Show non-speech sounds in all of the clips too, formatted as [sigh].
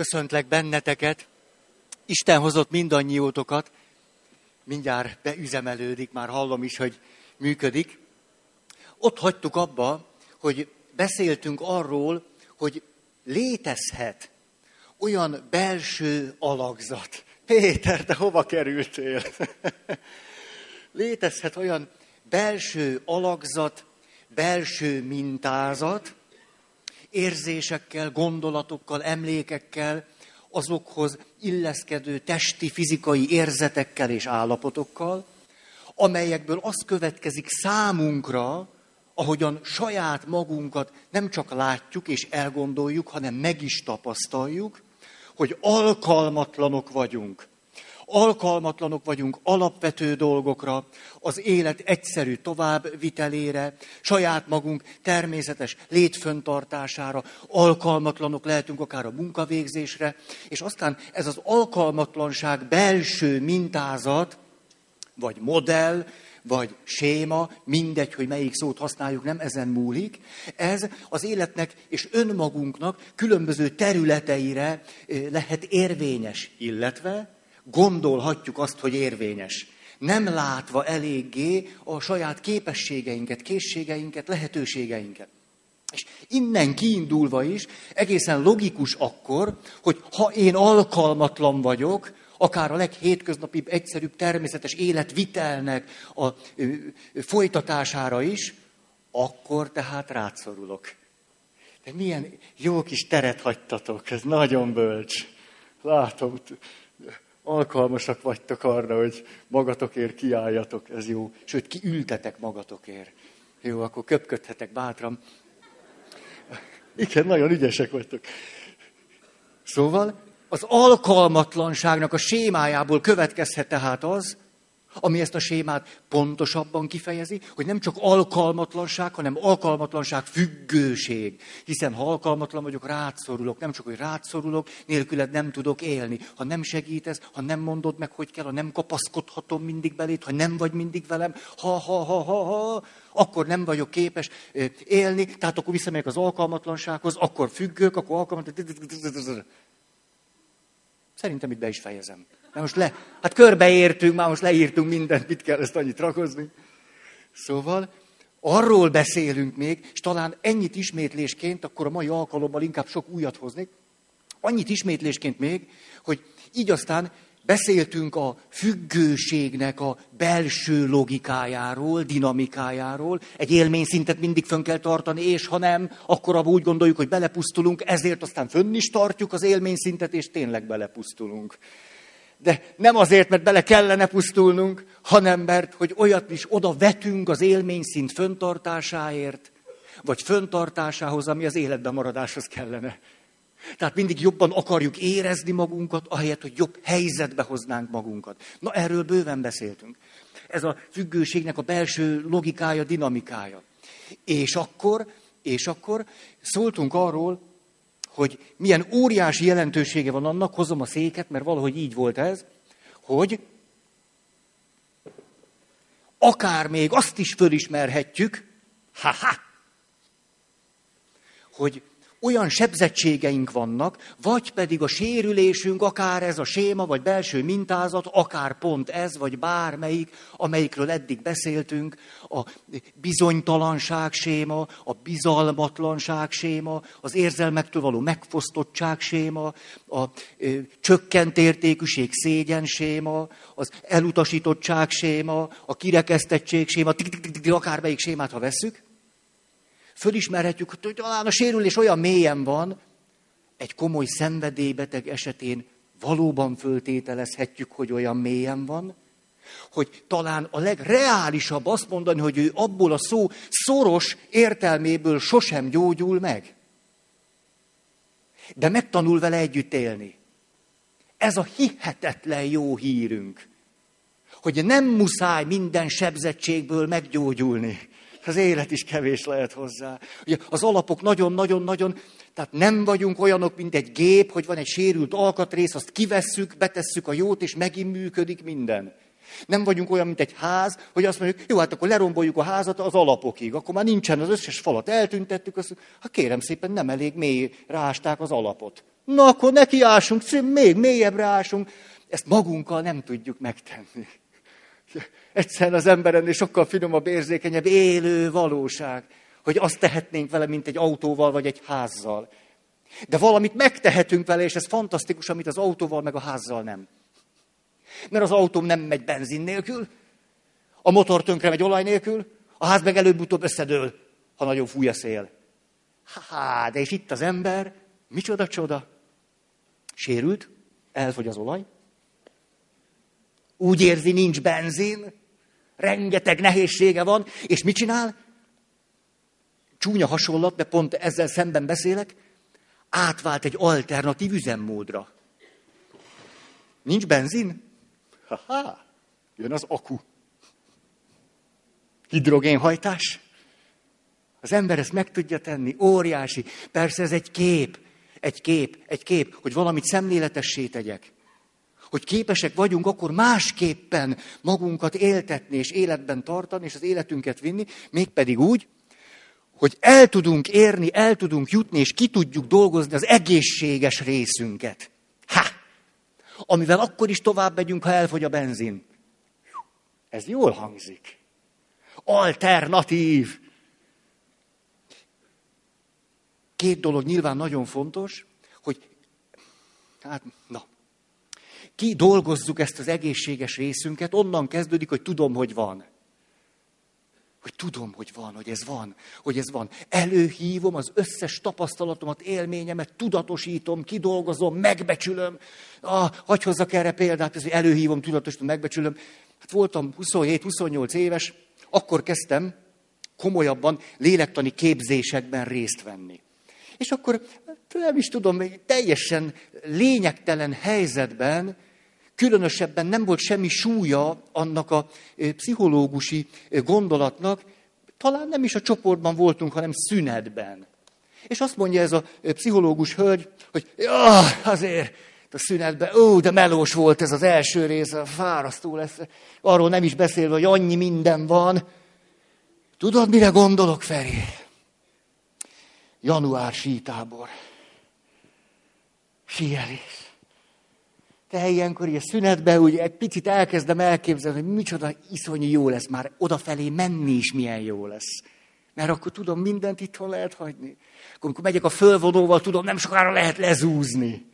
Köszöntlek benneteket. Isten hozott mindannyiótokat. Mindjárt beüzemelődik, már hallom is, hogy működik. Ott hagytuk abba, hogy beszéltünk arról, hogy létezhet olyan belső alakzat. Péter, te hova kerültél? [laughs] létezhet olyan belső alakzat, belső mintázat, érzésekkel, gondolatokkal, emlékekkel, azokhoz illeszkedő testi, fizikai érzetekkel és állapotokkal, amelyekből az következik számunkra, ahogyan saját magunkat nem csak látjuk és elgondoljuk, hanem meg is tapasztaljuk, hogy alkalmatlanok vagyunk alkalmatlanok vagyunk alapvető dolgokra, az élet egyszerű továbbvitelére, saját magunk természetes létföntartására, alkalmatlanok lehetünk akár a munkavégzésre, és aztán ez az alkalmatlanság belső mintázat, vagy modell, vagy séma, mindegy, hogy melyik szót használjuk, nem ezen múlik. Ez az életnek és önmagunknak különböző területeire eh, lehet érvényes, illetve gondolhatjuk azt, hogy érvényes. Nem látva eléggé a saját képességeinket, készségeinket, lehetőségeinket. És innen kiindulva is egészen logikus akkor, hogy ha én alkalmatlan vagyok, akár a leghétköznapibb, egyszerűbb, természetes életvitelnek a ö, folytatására is, akkor tehát rátszorulok. De milyen jó kis teret hagytatok, ez nagyon bölcs. Látom, alkalmasak vagytok arra, hogy magatokért kiálljatok, ez jó. Sőt, kiültetek magatokért. Jó, akkor köpködhetek bátran. Igen, nagyon ügyesek vagytok. Szóval az alkalmatlanságnak a sémájából következhet tehát az, ami ezt a sémát pontosabban kifejezi, hogy nem csak alkalmatlanság, hanem alkalmatlanság függőség. Hiszen ha alkalmatlan vagyok, rátszorulok. Nem csak, hogy rátszorulok, nélküled nem tudok élni. Ha nem segítesz, ha nem mondod meg, hogy kell, ha nem kapaszkodhatom mindig belét, ha nem vagy mindig velem, ha, ha, ha, ha, ha, akkor nem vagyok képes élni, tehát akkor visszamegyek az alkalmatlansághoz, akkor függök, akkor alkalmatlan. Szerintem itt be is fejezem. Mert most le, hát körbeértünk, már most leírtunk mindent, mit kell ezt annyit rakozni. Szóval arról beszélünk még, és talán ennyit ismétlésként, akkor a mai alkalommal inkább sok újat hoznék, annyit ismétlésként még, hogy így aztán beszéltünk a függőségnek a belső logikájáról, dinamikájáról. Egy élményszintet mindig fönn kell tartani, és ha nem, akkor abban úgy gondoljuk, hogy belepusztulunk, ezért aztán fönn is tartjuk az élményszintet, és tényleg belepusztulunk de nem azért, mert bele kellene pusztulnunk, hanem mert, hogy olyat is oda vetünk az élményszint föntartásáért, vagy föntartásához, ami az életben maradáshoz kellene. Tehát mindig jobban akarjuk érezni magunkat, ahelyett, hogy jobb helyzetbe hoznánk magunkat. Na, erről bőven beszéltünk. Ez a függőségnek a belső logikája, dinamikája. És akkor, és akkor szóltunk arról, hogy milyen óriási jelentősége van annak, hozom a széket, mert valahogy így volt ez, hogy akár még azt is fölismerhetjük, ha-ha, hogy olyan sebzettségeink vannak, vagy pedig a sérülésünk, akár ez a séma, vagy belső mintázat, akár pont ez, vagy bármelyik, amelyikről eddig beszéltünk, a bizonytalanság séma, a bizalmatlanság séma, az érzelmektől való megfosztottság séma, a ö, csökkent értékűség szégyen séma, az elutasítottság séma, a kirekesztettség séma, akármelyik sémát, ha vesszük, fölismerhetjük, hogy talán a sérülés olyan mélyen van, egy komoly szenvedélybeteg esetén valóban föltételezhetjük, hogy olyan mélyen van, hogy talán a legreálisabb azt mondani, hogy ő abból a szó szoros értelméből sosem gyógyul meg. De megtanul vele együtt élni. Ez a hihetetlen jó hírünk, hogy nem muszáj minden sebzettségből meggyógyulni az élet is kevés lehet hozzá. Ugye az alapok nagyon-nagyon-nagyon, tehát nem vagyunk olyanok, mint egy gép, hogy van egy sérült alkatrész, azt kivesszük, betesszük a jót, és megint működik minden. Nem vagyunk olyan, mint egy ház, hogy azt mondjuk, jó, hát akkor leromboljuk a házat az alapokig, akkor már nincsen az összes falat, eltüntettük, azt mondjuk, hát kérem szépen, nem elég mély rásták az alapot. Na akkor nekiásunk, még mélyebbre ásunk. Ezt magunkkal nem tudjuk megtenni. Egyszerűen az emberen sokkal finomabb, érzékenyebb, élő valóság, hogy azt tehetnénk vele, mint egy autóval vagy egy házzal. De valamit megtehetünk vele, és ez fantasztikus, amit az autóval meg a házzal nem. Mert az autóm nem megy benzin nélkül, a motor tönkre megy olaj nélkül, a ház meg előbb-utóbb összedől, ha nagyon fúj a szél. Ha, de és itt az ember, micsoda csoda. Sérült, elfogy az olaj, úgy érzi, nincs benzin, rengeteg nehézsége van, és mit csinál? Csúnya hasonlat, de pont ezzel szemben beszélek, átvált egy alternatív üzemmódra. Nincs benzin? Ha-ha, jön az aku. Hidrogénhajtás. Az ember ezt meg tudja tenni, óriási. Persze ez egy kép, egy kép, egy kép, hogy valamit szemléletessé tegyek. Hogy képesek vagyunk akkor másképpen magunkat éltetni és életben tartani, és az életünket vinni, mégpedig úgy, hogy el tudunk érni, el tudunk jutni, és ki tudjuk dolgozni az egészséges részünket. Ha! Amivel akkor is tovább megyünk, ha elfogy a benzin. Ez jól hangzik. Alternatív. Két dolog nyilván nagyon fontos, hogy hát, na, ki dolgozzuk ezt az egészséges részünket, onnan kezdődik, hogy tudom, hogy van. Hogy tudom, hogy van, hogy ez van, hogy ez van. Előhívom az összes tapasztalatomat, élményemet, tudatosítom, kidolgozom, megbecsülöm. Ah, hagyj hozzak erre példát, hogy előhívom, tudatosítom, megbecsülöm. Hát voltam 27-28 éves, akkor kezdtem komolyabban lélektani képzésekben részt venni. És akkor nem is tudom, teljesen lényegtelen helyzetben különösebben nem volt semmi súlya annak a pszichológusi gondolatnak, talán nem is a csoportban voltunk, hanem szünetben. És azt mondja ez a pszichológus hölgy, hogy azért a szünetben, ó, de melós volt ez az első rész, fárasztó lesz. Arról nem is beszélve, hogy annyi minden van. Tudod, mire gondolok, Feri? Január sítábor. Síelés. Te ilyenkor a szünetben úgy egy picit elkezdem elképzelni, hogy micsoda iszonyú jó lesz, már odafelé menni is milyen jó lesz. Mert akkor tudom, mindent itthon lehet hagyni. Akkor, amikor megyek a fölvonóval, tudom, nem sokára lehet lezúzni.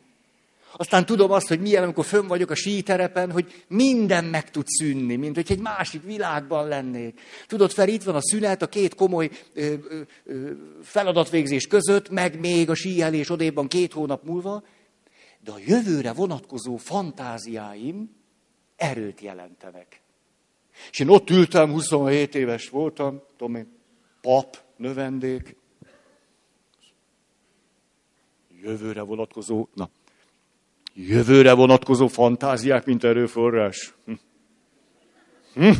Aztán tudom azt, hogy milyen, amikor fönn vagyok a síterepen, hogy minden meg tud szűnni, mint hogy egy másik világban lennék. Tudod, fel itt van a szünet a két komoly ö, ö, ö, feladatvégzés között, meg még a síelés odéban két hónap múlva, de a jövőre vonatkozó fantáziáim erőt jelentenek. És én ott ültem, 27 éves voltam, tudom én, pap, növendék, jövőre vonatkozó, na, jövőre vonatkozó fantáziák, mint erőforrás. Hm. Hm?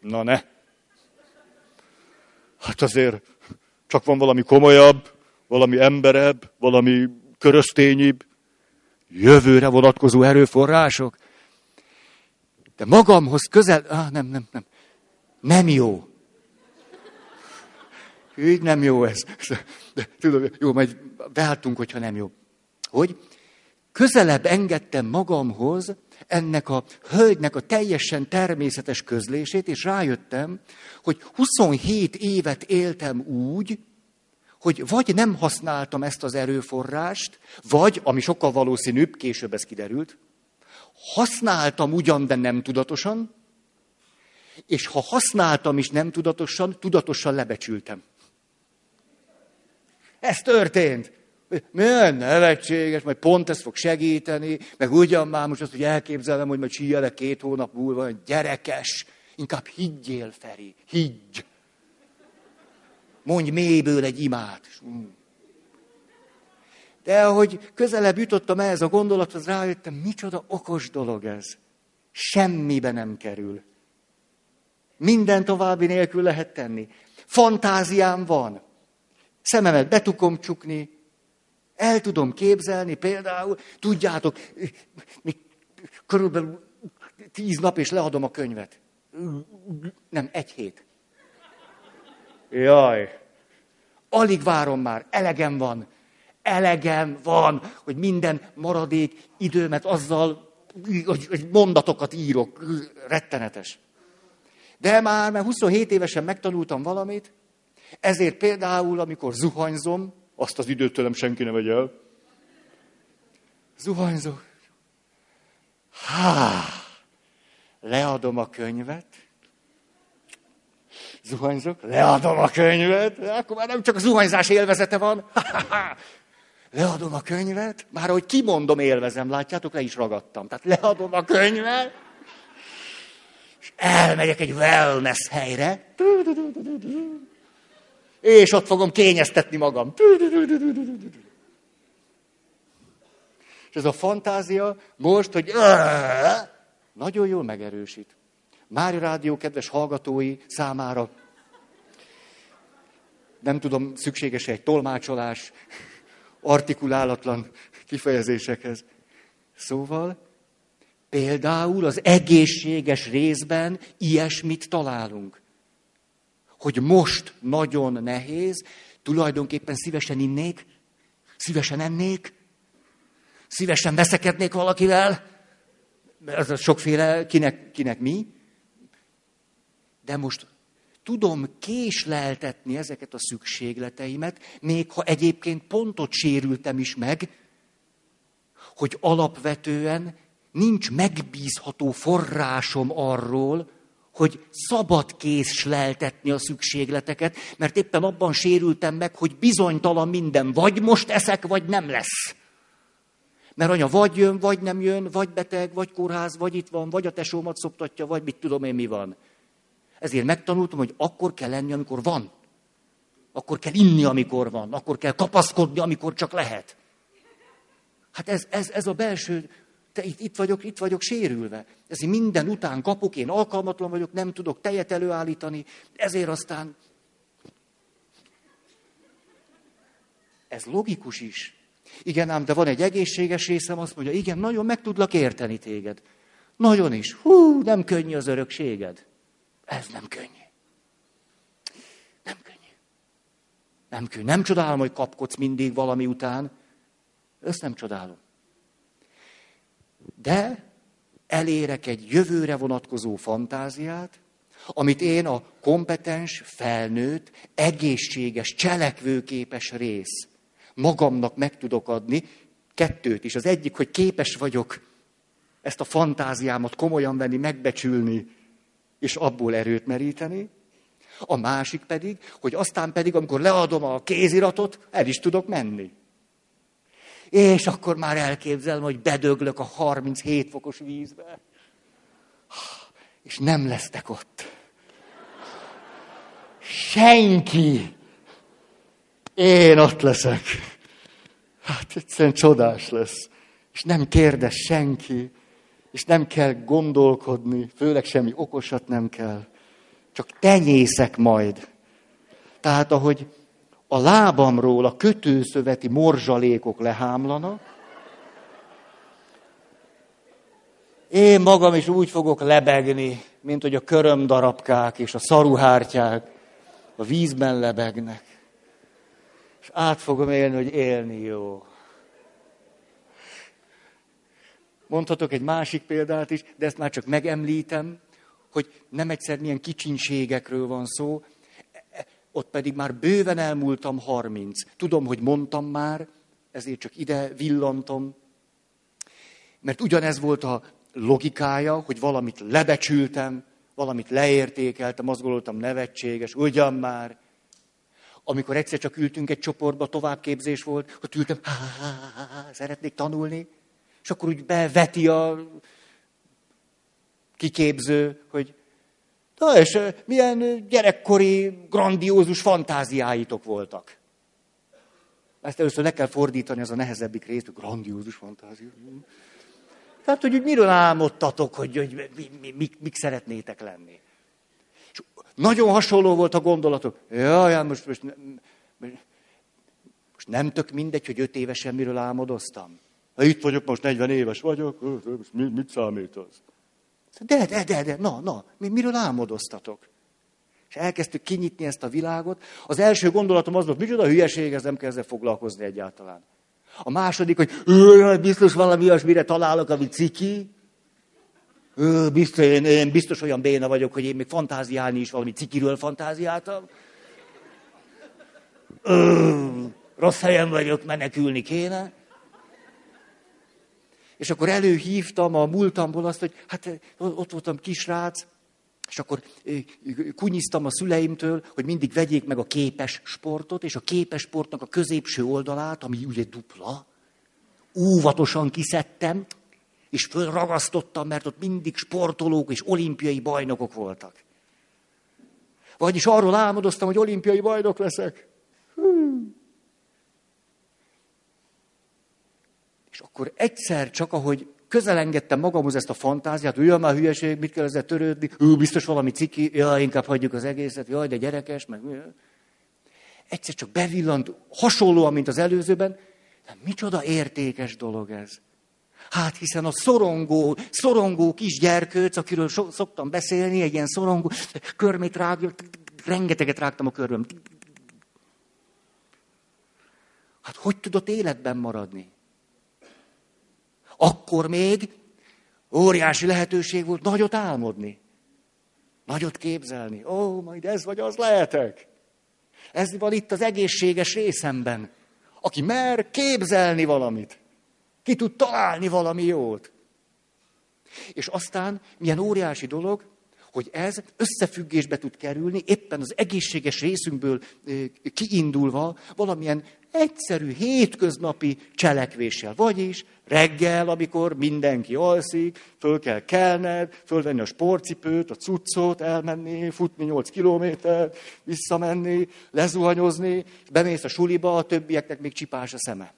Na ne. Hát azért csak van valami komolyabb, valami emberebb, valami köröztényibb, jövőre vonatkozó erőforrások. De magamhoz közel, ah, nem, nem, nem, nem jó. Így nem jó ez. De, tudom, jó, majd beálltunk, hogyha nem jó. Hogy? Közelebb engedtem magamhoz ennek a hölgynek a teljesen természetes közlését, és rájöttem, hogy 27 évet éltem úgy, hogy vagy nem használtam ezt az erőforrást, vagy, ami sokkal valószínűbb, később ez kiderült, használtam ugyan, de nem tudatosan, és ha használtam is nem tudatosan, tudatosan lebecsültem. Ez történt. Milyen nevetséges, majd pont ez fog segíteni, meg ugyan már most azt, hogy elképzelem, hogy majd csíjelek két hónap múlva, gyerekes, inkább higgyél, Feri, higgy. Mondj mélyből egy imát. De ahogy közelebb jutottam ehhez a gondolathoz, rájöttem, micsoda okos dolog ez. Semmibe nem kerül. Minden további nélkül lehet tenni. Fantáziám van. Szememet betukom csukni, el tudom képzelni például, tudjátok, körülbelül tíz nap, és leadom a könyvet. Nem, egy hét. Jaj. Alig várom már, elegem van. Elegem van, hogy minden maradék időmet azzal, hogy mondatokat írok. Rettenetes. De már, mert 27 évesen megtanultam valamit, ezért például, amikor zuhanyzom, azt az időt tőlem senki ne vegy el. Zuhanyzok. Há, leadom a könyvet, zuhanyzok, leadom a könyvet, akkor már nem csak a zuhanyzás élvezete van, [laughs] leadom a könyvet, már hogy kimondom, élvezem, látjátok, le is ragadtam. Tehát leadom a könyvet, és elmegyek egy wellness helyre, és ott fogom kényeztetni magam. És ez a fantázia most, hogy [laughs] nagyon jól megerősít. Mári Rádió kedves hallgatói számára nem tudom, szükséges egy tolmácsolás, artikulálatlan kifejezésekhez. Szóval például az egészséges részben ilyesmit találunk. Hogy most nagyon nehéz, tulajdonképpen szívesen innék, szívesen ennék, szívesen veszekednék valakivel, ez a sokféle, kinek, kinek mi, de most tudom késleltetni ezeket a szükségleteimet, még ha egyébként pontot sérültem is meg, hogy alapvetően nincs megbízható forrásom arról, hogy szabad késleltetni a szükségleteket, mert éppen abban sérültem meg, hogy bizonytalan minden, vagy most eszek, vagy nem lesz. Mert anya vagy jön, vagy nem jön, vagy beteg, vagy kórház, vagy itt van, vagy a tesómat szoptatja, vagy mit tudom én mi van. Ezért megtanultam, hogy akkor kell lenni, amikor van. Akkor kell inni, amikor van. Akkor kell kapaszkodni, amikor csak lehet. Hát ez, ez, ez a belső, te itt, itt vagyok, itt vagyok sérülve. Ezért minden után kapok, én alkalmatlan vagyok, nem tudok tejet előállítani, ezért aztán... Ez logikus is. Igen, ám, de van egy egészséges részem, azt mondja, igen, nagyon meg tudlak érteni téged. Nagyon is. Hú, nem könnyű az örökséged. Ez nem könnyű. Nem könnyű. Nem könnyű. Nem csodálom, hogy kapkodsz mindig valami után. Ezt nem csodálom. De elérek egy jövőre vonatkozó fantáziát, amit én a kompetens, felnőtt, egészséges, cselekvőképes rész magamnak meg tudok adni, kettőt is. Az egyik, hogy képes vagyok ezt a fantáziámat komolyan venni, megbecsülni, és abból erőt meríteni. A másik pedig, hogy aztán pedig, amikor leadom a kéziratot, el is tudok menni. És akkor már elképzelem, hogy bedöglök a 37 fokos vízbe. És nem lesztek ott. Senki. Én ott leszek. Hát egyszerűen csodás lesz. És nem kérdez senki és nem kell gondolkodni, főleg semmi okosat nem kell. Csak tenyészek majd. Tehát ahogy a lábamról a kötőszöveti morzsalékok lehámlanak, én magam is úgy fogok lebegni, mint hogy a körömdarabkák és a szaruhártyák a vízben lebegnek. És át fogom élni, hogy élni jó. Mondhatok egy másik példát is, de ezt már csak megemlítem, hogy nem egyszer milyen kicsinségekről van szó, ott pedig már bőven elmúltam 30. Tudom, hogy mondtam már, ezért csak ide villantom. Mert ugyanez volt a logikája, hogy valamit lebecsültem, valamit leértékeltem, azt gondoltam nevetséges, ugyan már. Amikor egyszer csak ültünk egy csoportba, továbbképzés volt, hogy ültem, há, há, há, há, szeretnék tanulni, és akkor úgy beveti a kiképző, hogy na és milyen gyerekkori, grandiózus fantáziáitok voltak. Ezt először le kell fordítani, az a nehezebbik rész, hogy grandiózus fantázia. Tehát, hogy miről álmodtatok, hogy, hogy mi, mi, mi, mik szeretnétek lenni. És nagyon hasonló volt a gondolatok. Jaj, most, most, most nem tök mindegy, hogy öt évesen miről álmodoztam. Ha itt vagyok, most 40 éves vagyok, mit, mit számít az? De, de, de, de, na, na, mi, miről álmodoztatok? És elkezdtük kinyitni ezt a világot. Az első gondolatom az volt, micsoda hülyeség, ez nem kell ezzel foglalkozni egyáltalán. A második, hogy biztos valami olyasmire találok, ami ciki. Biztos, én, én biztos olyan béna vagyok, hogy én még fantáziálni is valami cikiről fantáziáltam. Ö, rossz helyen vagyok, menekülni kéne. És akkor előhívtam a múltamból azt, hogy hát ott voltam kisrác, és akkor kunyiztam a szüleimtől, hogy mindig vegyék meg a képes sportot, és a képes sportnak a középső oldalát, ami ugye dupla, óvatosan kiszedtem, és fölragasztottam, mert ott mindig sportolók és olimpiai bajnokok voltak. Vagyis arról álmodoztam, hogy olimpiai bajnok leszek. Hű. És akkor egyszer csak, ahogy közelengedtem magamhoz ezt a fantáziát, olyan már hülyeség, mit kell ezzel törődni, ő biztos valami ciki, ja, inkább hagyjuk az egészet, jaj, de gyerekes, meg Egyszer csak bevillant, hasonlóan, mint az előzőben, de micsoda értékes dolog ez. Hát hiszen a szorongó, szorongó kis gyerkőc, akiről so, szoktam beszélni, egy ilyen szorongó, körmét rágja, rengeteget rágtam a köröm. Hát hogy tudott életben maradni? Akkor még óriási lehetőség volt nagyot álmodni. Nagyot képzelni. Ó, majd ez vagy az lehetek. Ez van itt az egészséges részemben. Aki mer képzelni valamit. Ki tud találni valami jót. És aztán milyen óriási dolog, hogy ez összefüggésbe tud kerülni, éppen az egészséges részünkből kiindulva valamilyen egyszerű, hétköznapi cselekvéssel. Vagyis reggel, amikor mindenki alszik, föl kell kelned, fölvenni a sportcipőt, a cuccot, elmenni, futni 8 kilométert, visszamenni, lezuhanyozni, bemész a suliba, a többieknek még csipás a szeme.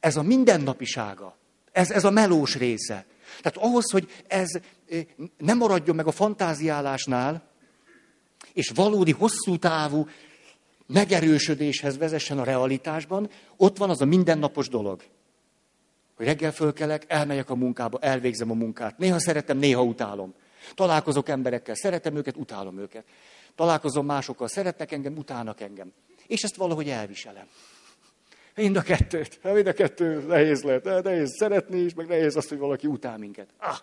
Ez a mindennapisága. Ez, ez a melós része. Tehát ahhoz, hogy ez nem maradjon meg a fantáziálásnál, és valódi hosszú távú megerősödéshez vezessen a realitásban, ott van az a mindennapos dolog. Hogy reggel fölkelek, elmegyek a munkába, elvégzem a munkát. Néha szeretem, néha utálom. Találkozok emberekkel, szeretem őket, utálom őket. Találkozom másokkal, szeretnek engem, utálnak engem. És ezt valahogy elviselem. Mind a kettőt. Mind a kettő nehéz lehet. Nehéz szeretni is, meg nehéz azt, hogy valaki utál minket. Ah!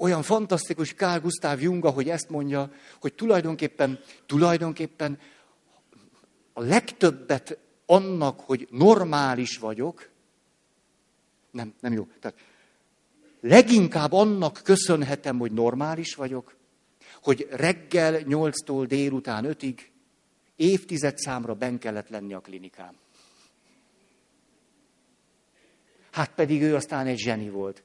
Olyan fantasztikus Carl Gustav Jung, hogy ezt mondja, hogy tulajdonképpen, tulajdonképpen a legtöbbet annak, hogy normális vagyok, nem, nem jó. Tehát leginkább annak köszönhetem, hogy normális vagyok, hogy reggel 8-tól délután 5-ig évtized számra ben kellett lenni a klinikám. Hát pedig ő aztán egy zseni volt.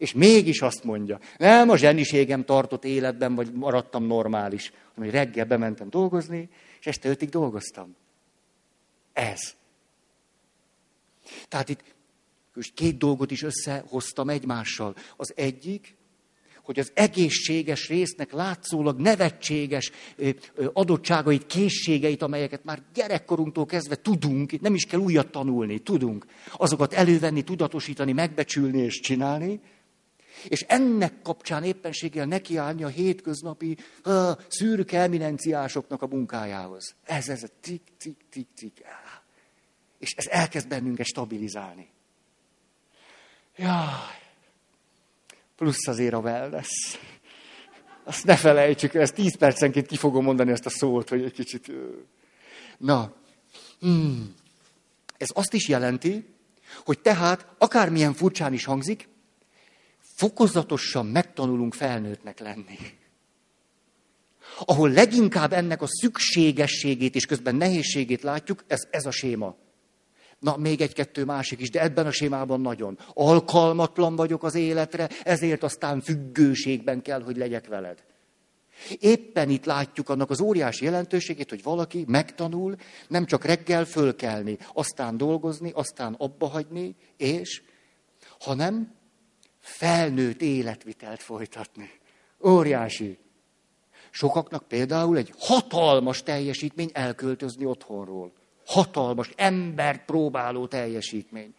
És mégis azt mondja, nem a zseniségem tartott életben, vagy maradtam normális, hanem hogy reggel bementem dolgozni, és este ötig dolgoztam. Ez. Tehát itt két dolgot is összehoztam egymással. Az egyik, hogy az egészséges résznek látszólag nevetséges adottságait, készségeit, amelyeket már gyerekkorunktól kezdve tudunk, nem is kell újat tanulni, tudunk, azokat elővenni, tudatosítani, megbecsülni és csinálni, és ennek kapcsán éppenséggel nekiállni a hétköznapi uh, szűrük eminenciásoknak a munkájához. Ez, ez a tik, tik, tik, tik. És ez elkezd bennünket stabilizálni. Jaj, plusz azért a wellness. Azt ne felejtsük, ezt tíz percenként ki fogom mondani ezt a szót, hogy egy kicsit... Na, hmm. ez azt is jelenti, hogy tehát, akármilyen furcsán is hangzik, fokozatosan megtanulunk felnőttnek lenni. Ahol leginkább ennek a szükségességét és közben nehézségét látjuk, ez, ez a séma. Na, még egy-kettő másik is, de ebben a sémában nagyon. Alkalmatlan vagyok az életre, ezért aztán függőségben kell, hogy legyek veled. Éppen itt látjuk annak az óriási jelentőségét, hogy valaki megtanul nem csak reggel fölkelni, aztán dolgozni, aztán abba hagyni, és, hanem felnőtt életvitelt folytatni. Óriási. Sokaknak például egy hatalmas teljesítmény elköltözni otthonról hatalmas, embert próbáló teljesítmény.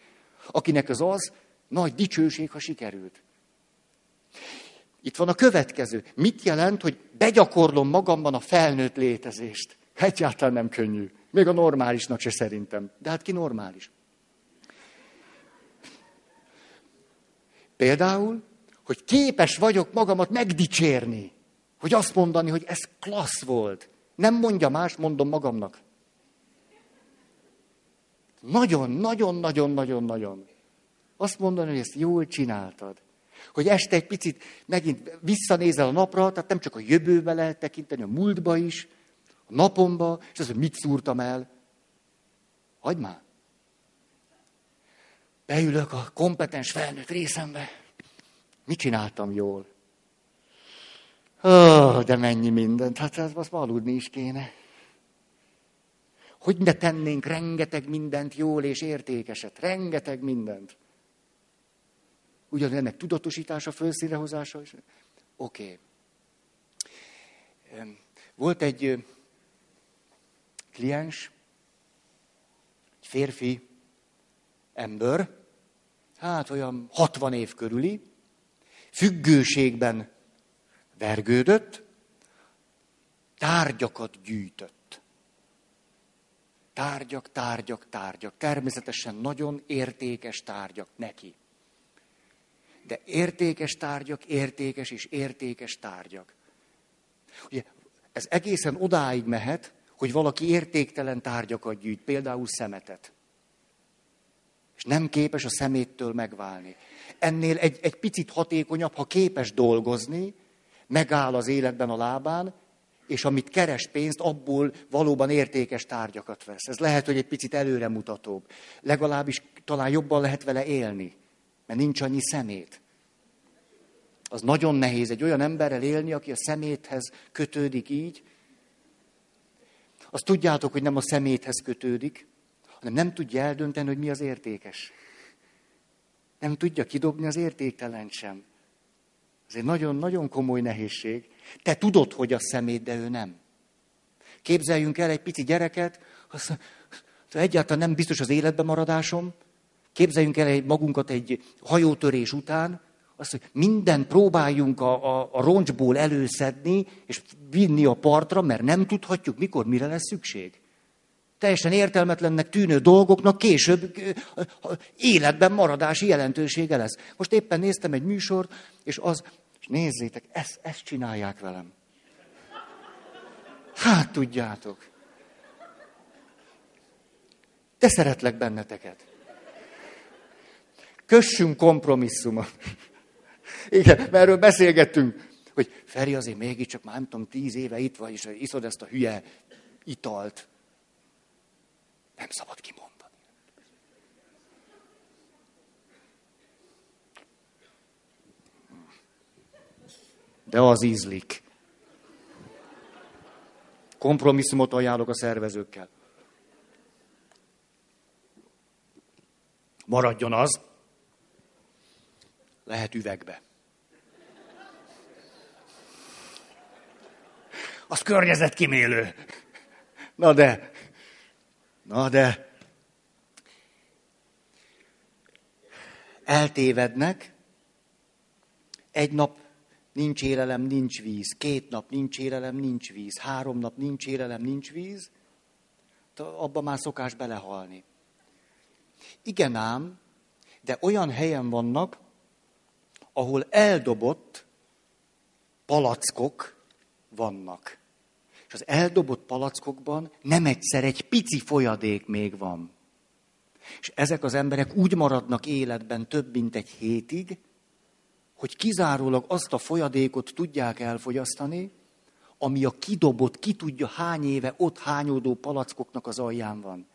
Akinek ez az, Nagy dicsőség, ha sikerült. Itt van a következő. Mit jelent, hogy begyakorlom magamban a felnőtt létezést? Egyáltalán nem könnyű. Még a normálisnak se szerintem. De hát ki normális? Például, hogy képes vagyok magamat megdicsérni. Hogy azt mondani, hogy ez klassz volt. Nem mondja más, mondom magamnak. Nagyon, nagyon, nagyon, nagyon, nagyon. Azt mondani, hogy ezt jól csináltad. Hogy este egy picit megint visszanézel a napra, tehát nem csak a jövőbe lehet tekinteni, a múltba is, a napomba, és az, hogy mit szúrtam el. Hagyd már. Beülök a kompetens felnőtt részembe. Mit csináltam jól? Oh, de mennyi mindent. Hát ez most aludni is kéne. Hogy ne tennénk rengeteg mindent jól és értékeset. Rengeteg mindent. Ugyanennek tudatosítása, felszínehozása is. Oké. Okay. Volt egy kliens, egy férfi ember, hát olyan 60 év körüli, függőségben vergődött, tárgyakat gyűjtött. Tárgyak, tárgyak, tárgyak. Természetesen nagyon értékes tárgyak neki. De értékes tárgyak, értékes és értékes tárgyak. Ugye ez egészen odáig mehet, hogy valaki értéktelen tárgyakat gyűjt, például szemetet. És nem képes a szeméttől megválni. Ennél egy, egy picit hatékonyabb, ha képes dolgozni, megáll az életben a lábán, és amit keres pénzt, abból valóban értékes tárgyakat vesz. Ez lehet, hogy egy picit előremutatóbb. Legalábbis talán jobban lehet vele élni, mert nincs annyi szemét. Az nagyon nehéz egy olyan emberrel élni, aki a szeméthez kötődik így. Azt tudjátok, hogy nem a szeméthez kötődik, hanem nem tudja eldönteni, hogy mi az értékes. Nem tudja kidobni az értéktelen sem. Ez egy nagyon-nagyon komoly nehézség. Te tudod, hogy a szemét, de ő nem. Képzeljünk el egy pici gyereket, azt egyáltalán nem biztos az életben maradásom. Képzeljünk el egy, magunkat egy hajótörés után, azt, hogy minden próbáljunk a, a, a roncsból előszedni, és vinni a partra, mert nem tudhatjuk, mikor, mire lesz szükség. Teljesen értelmetlennek tűnő dolgoknak később életben maradási jelentősége lesz. Most éppen néztem egy műsort, és az, és nézzétek, ezt, ezt csinálják velem. Hát tudjátok. De szeretlek benneteket. Kössünk kompromisszumot. Igen, mert erről beszélgettünk, hogy Feri azért mégiscsak már nem tudom, tíz éve itt vagy, és iszod ezt a hülye italt. Nem szabad kimondani. De az ízlik. Kompromisszumot ajánlok a szervezőkkel. Maradjon az. Lehet üvegbe. Az környezetkímélő. Na de, na de, eltévednek, egy nap nincs élelem, nincs víz, két nap nincs élelem, nincs víz, három nap nincs élelem, nincs víz, abba már szokás belehalni. Igen ám, de olyan helyen vannak, ahol eldobott palackok vannak. És az eldobott palackokban nem egyszer egy pici folyadék még van. És ezek az emberek úgy maradnak életben több mint egy hétig, hogy kizárólag azt a folyadékot tudják elfogyasztani, ami a kidobott, ki tudja hány éve ott hányódó palackoknak az alján van.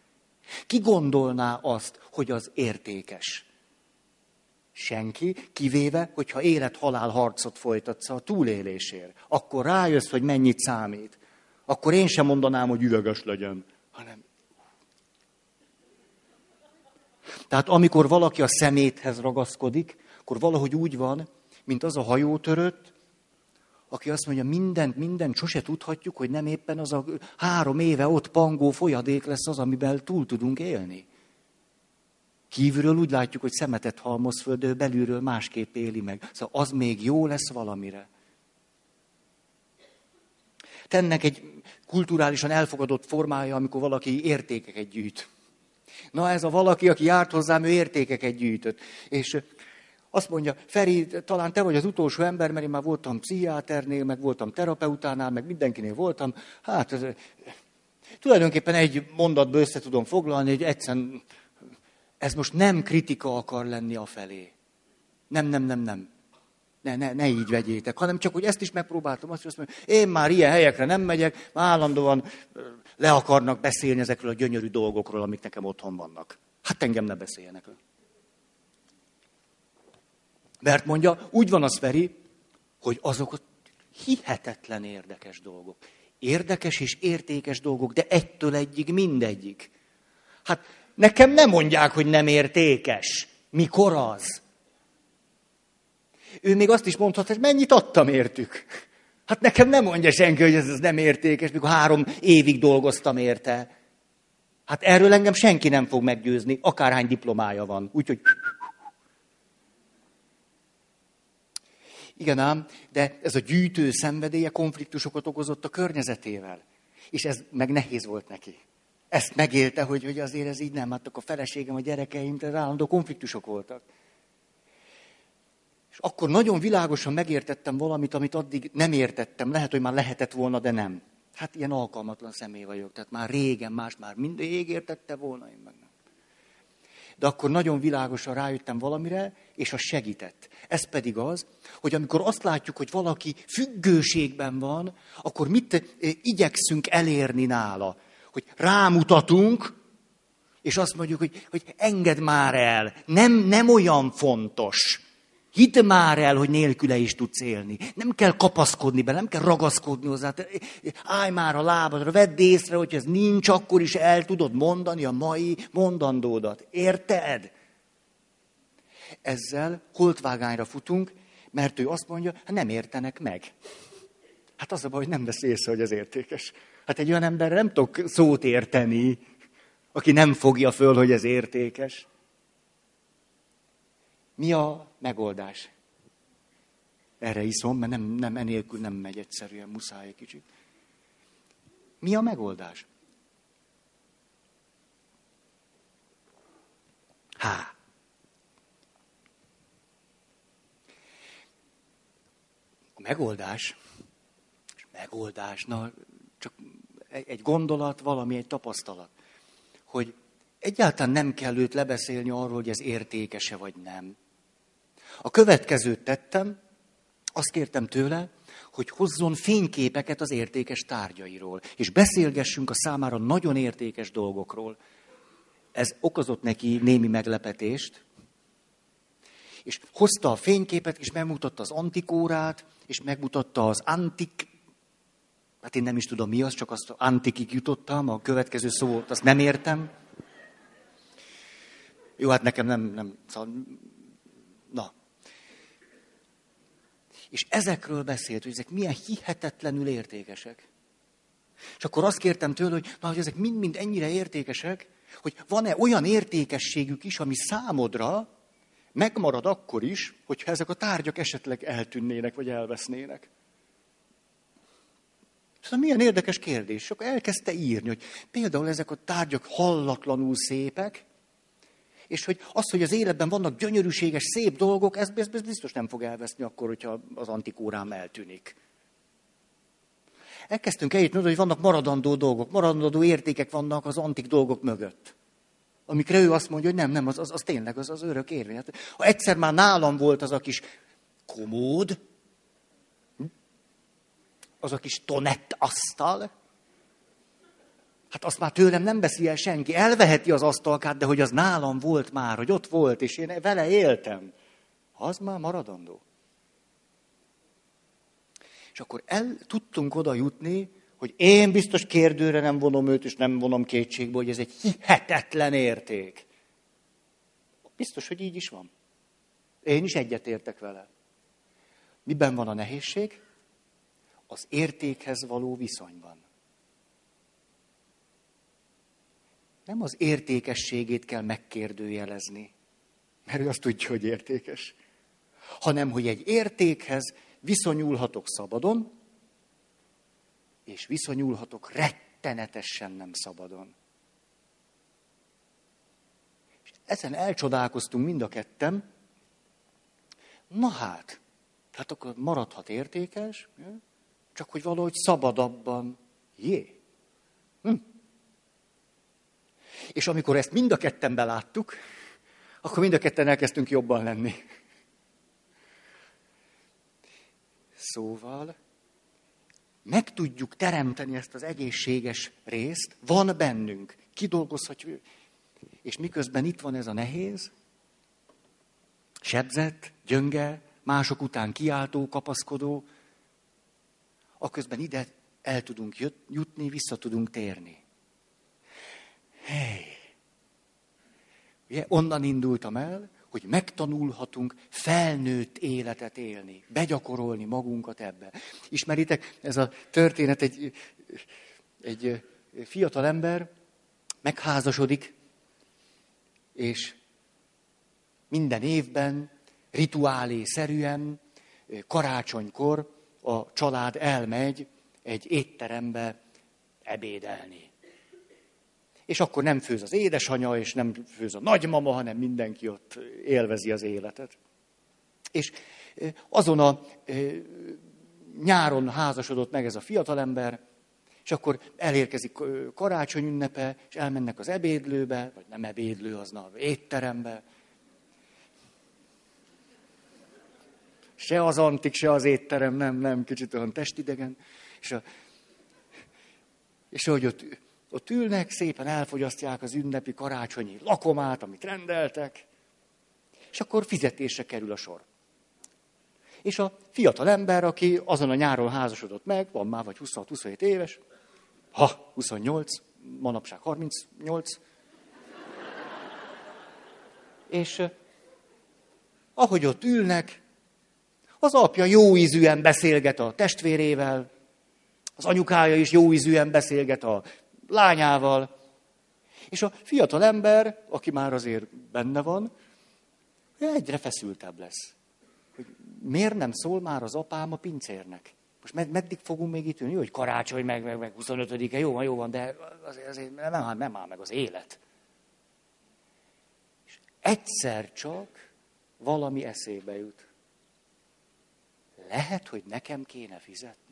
Ki gondolná azt, hogy az értékes? Senki, kivéve, hogyha élet-halál harcot folytatsz a túlélésért. Akkor rájössz, hogy mennyit számít. Akkor én sem mondanám, hogy üveges legyen, hanem... Tehát amikor valaki a szeméthez ragaszkodik, akkor valahogy úgy van, mint az a hajótörött, aki azt mondja, mindent, mindent sose tudhatjuk, hogy nem éppen az a három éve ott pangó folyadék lesz az, amiben túl tudunk élni. Kívülről úgy látjuk, hogy szemetet halmoz föl, de belülről másképp éli meg. Szóval az még jó lesz valamire. Tennek egy kulturálisan elfogadott formája, amikor valaki értékeket gyűjt. Na ez a valaki, aki járt hozzám, ő értékeket gyűjtött. És azt mondja, Feri, talán te vagy az utolsó ember, mert én már voltam pszichiáternél, meg voltam terapeutánál, meg mindenkinél voltam. Hát ez, tulajdonképpen egy mondatba össze tudom foglalni, hogy egyszerűen ez most nem kritika akar lenni a felé. Nem, nem, nem, nem. Ne, ne, ne így vegyétek, hanem csak, hogy ezt is megpróbáltam, azt, azt mondom, én már ilyen helyekre nem megyek, már állandóan le akarnak beszélni ezekről a gyönyörű dolgokról, amik nekem otthon vannak. Hát engem ne beszéljenek. Mert mondja, úgy van az Feri, hogy azok hihetetlen érdekes dolgok. Érdekes és értékes dolgok, de egytől egyig mindegyik. Hát nekem nem mondják, hogy nem értékes. Mikor az? Ő még azt is mondhat, hogy mennyit adtam értük. Hát nekem nem mondja senki, hogy ez, ez nem értékes, mikor három évig dolgoztam érte. Hát erről engem senki nem fog meggyőzni, akárhány diplomája van. Úgyhogy... Igen ám, de ez a gyűjtő szenvedélye konfliktusokat okozott a környezetével. És ez meg nehéz volt neki. Ezt megélte, hogy, hogy azért ez így nem, hát a feleségem, a gyerekeim, de állandó konfliktusok voltak. És akkor nagyon világosan megértettem valamit, amit addig nem értettem. Lehet, hogy már lehetett volna, de nem. Hát ilyen alkalmatlan személy vagyok. Tehát már régen más már mindig értette volna, én meg nem. De akkor nagyon világosan rájöttem valamire, és az segített. Ez pedig az, hogy amikor azt látjuk, hogy valaki függőségben van, akkor mit eh, igyekszünk elérni nála? Hogy rámutatunk, és azt mondjuk, hogy, hogy engedd már el, nem, nem olyan fontos. Hidd már el, hogy nélküle is tudsz élni. Nem kell kapaszkodni be, nem kell ragaszkodni hozzá. Állj már a lábadra, vedd észre, hogy ez nincs, akkor is el tudod mondani a mai mondandódat. Érted? Ezzel holtvágányra futunk, mert ő azt mondja, hát nem értenek meg. Hát az a baj, hogy nem vesz észre, hogy ez értékes. Hát egy olyan ember nem tudok szót érteni, aki nem fogja föl, hogy ez értékes. Mi a megoldás? Erre iszom, mert nem, nem enélkül nem megy egyszerűen, muszáj egy kicsit. Mi a megoldás? Há. A megoldás, megoldás, na, csak egy gondolat, valami, egy tapasztalat, hogy egyáltalán nem kell őt lebeszélni arról, hogy ez értékese vagy nem. A következőt tettem, azt kértem tőle, hogy hozzon fényképeket az értékes tárgyairól, és beszélgessünk a számára nagyon értékes dolgokról. Ez okozott neki némi meglepetést, és hozta a fényképet, és megmutatta az antikórát, és megmutatta az antik, hát én nem is tudom mi az, csak azt antikig jutottam, a következő szót azt nem értem. Jó, hát nekem nem, nem, szóval, na, és ezekről beszélt, hogy ezek milyen hihetetlenül értékesek. És akkor azt kértem tőle, hogy, na, hogy ezek mind-mind ennyire értékesek, hogy van-e olyan értékességük is, ami számodra megmarad akkor is, hogyha ezek a tárgyak esetleg eltűnnének, vagy elvesznének. Szóval milyen érdekes kérdés. És akkor elkezdte írni, hogy például ezek a tárgyak hallatlanul szépek, és hogy az, hogy az életben vannak gyönyörűséges, szép dolgok, ez, ez, ez biztos nem fog elveszni akkor, hogyha az antikórám eltűnik. Elkezdtünk eljutni hogy vannak maradandó dolgok, maradandó értékek vannak az antik dolgok mögött. Amikre ő azt mondja, hogy nem, nem, az, az, az tényleg az, az örök érvény. Hát, ha egyszer már nálam volt az a kis komód, az a kis tonett asztal, Hát azt már tőlem nem veszi el senki. Elveheti az asztalkát, de hogy az nálam volt már, hogy ott volt, és én vele éltem. Az már maradandó. És akkor el tudtunk oda jutni, hogy én biztos kérdőre nem vonom őt, és nem vonom kétségbe, hogy ez egy hihetetlen érték. Biztos, hogy így is van. Én is egyetértek vele. Miben van a nehézség? Az értékhez való viszonyban. Nem az értékességét kell megkérdőjelezni, mert ő azt tudja, hogy értékes, hanem hogy egy értékhez viszonyulhatok szabadon, és viszonyulhatok rettenetesen nem szabadon. És ezen elcsodálkoztunk mind a kettem. Na hát, hát akkor maradhat értékes, csak hogy valahogy szabadabban. Jé. Hm. És amikor ezt mind a ketten beláttuk, akkor mind a ketten elkezdtünk jobban lenni. Szóval meg tudjuk teremteni ezt az egészséges részt, van bennünk, kidolgozhatjuk, és miközben itt van ez a nehéz, sebzett, gyönge, mások után kiáltó, kapaszkodó, aközben ide el tudunk jutni, vissza tudunk térni. Hey! Ugye, onnan indultam el, hogy megtanulhatunk felnőtt életet élni, begyakorolni magunkat ebbe. Ismeritek, ez a történet egy, egy fiatal ember megházasodik, és minden évben rituálé-szerűen, karácsonykor a család elmegy egy étterembe ebédelni. És akkor nem főz az édesanyja, és nem főz a nagymama, hanem mindenki ott élvezi az életet. És azon a nyáron házasodott meg ez a fiatalember, és akkor elérkezik karácsony ünnepe, és elmennek az ebédlőbe, vagy nem ebédlő, az na, étterembe. Se az antik, se az étterem, nem, nem, kicsit olyan testidegen. És, a, és ahogy ott ott ülnek, szépen elfogyasztják az ünnepi karácsonyi lakomát, amit rendeltek, és akkor fizetésre kerül a sor. És a fiatal ember, aki azon a nyáron házasodott meg, van már vagy 26-27 éves, ha, 28, manapság 38, és ahogy ott ülnek, az apja jó ízűen beszélget a testvérével, az anyukája is jó ízűen beszélget a lányával. És a fiatal ember, aki már azért benne van, egyre feszültebb lesz. Hogy miért nem szól már az apám a pincérnek? Most med- meddig fogunk még itt ülni? Jó, hogy karácsony, meg, meg, meg 25-e, jó van, jó van, de azért, azért nem, áll, nem áll meg az élet. És egyszer csak valami eszébe jut. Lehet, hogy nekem kéne fizetni.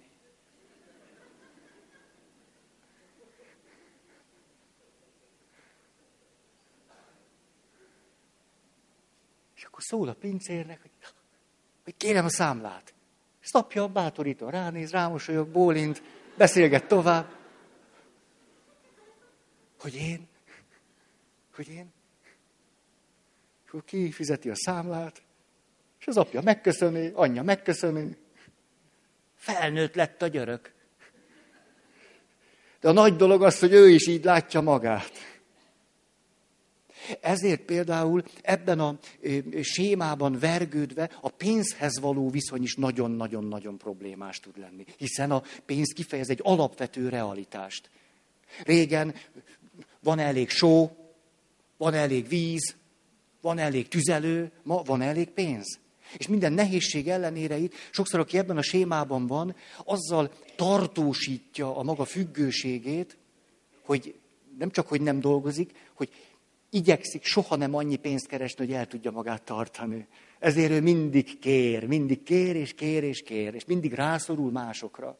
Akkor szól a pincérnek, hogy, hogy kérem a számlát. És napja bátorító ránéz, rámosolyog, bólint, beszélget tovább. Hogy én? Hogy én? És akkor ki fizeti a számlát, és az apja megköszöni, anyja megköszöni. Felnőtt lett a györök. De a nagy dolog az, hogy ő is így látja magát. Ezért például ebben a sémában vergődve a pénzhez való viszony is nagyon-nagyon-nagyon problémás tud lenni. Hiszen a pénz kifejez egy alapvető realitást. Régen van elég só, van elég víz, van elég tüzelő, ma van elég pénz. És minden nehézség ellenére itt, sokszor aki ebben a sémában van, azzal tartósítja a maga függőségét, hogy nem csak, hogy nem dolgozik, hogy igyekszik soha nem annyi pénzt keresni, hogy el tudja magát tartani. Ezért ő mindig kér, mindig kér és kér és kér, és mindig rászorul másokra.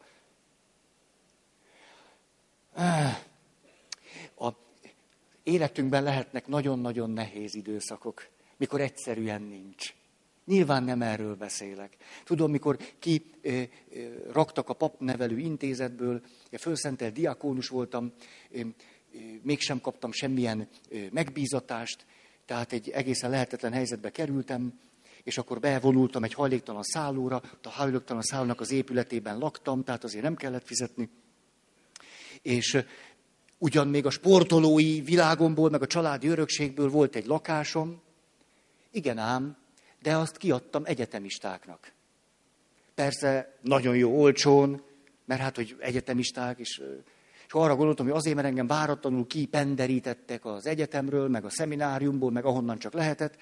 A életünkben lehetnek nagyon-nagyon nehéz időszakok, mikor egyszerűen nincs. Nyilván nem erről beszélek. Tudom, mikor ki ö, ö, raktak a papnevelő intézetből, fölszentelt diakónus voltam, ö, mégsem kaptam semmilyen megbízatást, tehát egy egészen lehetetlen helyzetbe kerültem, és akkor bevonultam egy hajléktalan szállóra, a hajléktalan szállónak az épületében laktam, tehát azért nem kellett fizetni. És ugyan még a sportolói világomból, meg a családi örökségből volt egy lakásom, igen ám, de azt kiadtam egyetemistáknak. Persze nagyon jó olcsón, mert hát, hogy egyetemisták is És arra gondoltam, hogy azért, mert engem váratlanul kipenderítettek az egyetemről, meg a szemináriumból, meg ahonnan csak lehetett.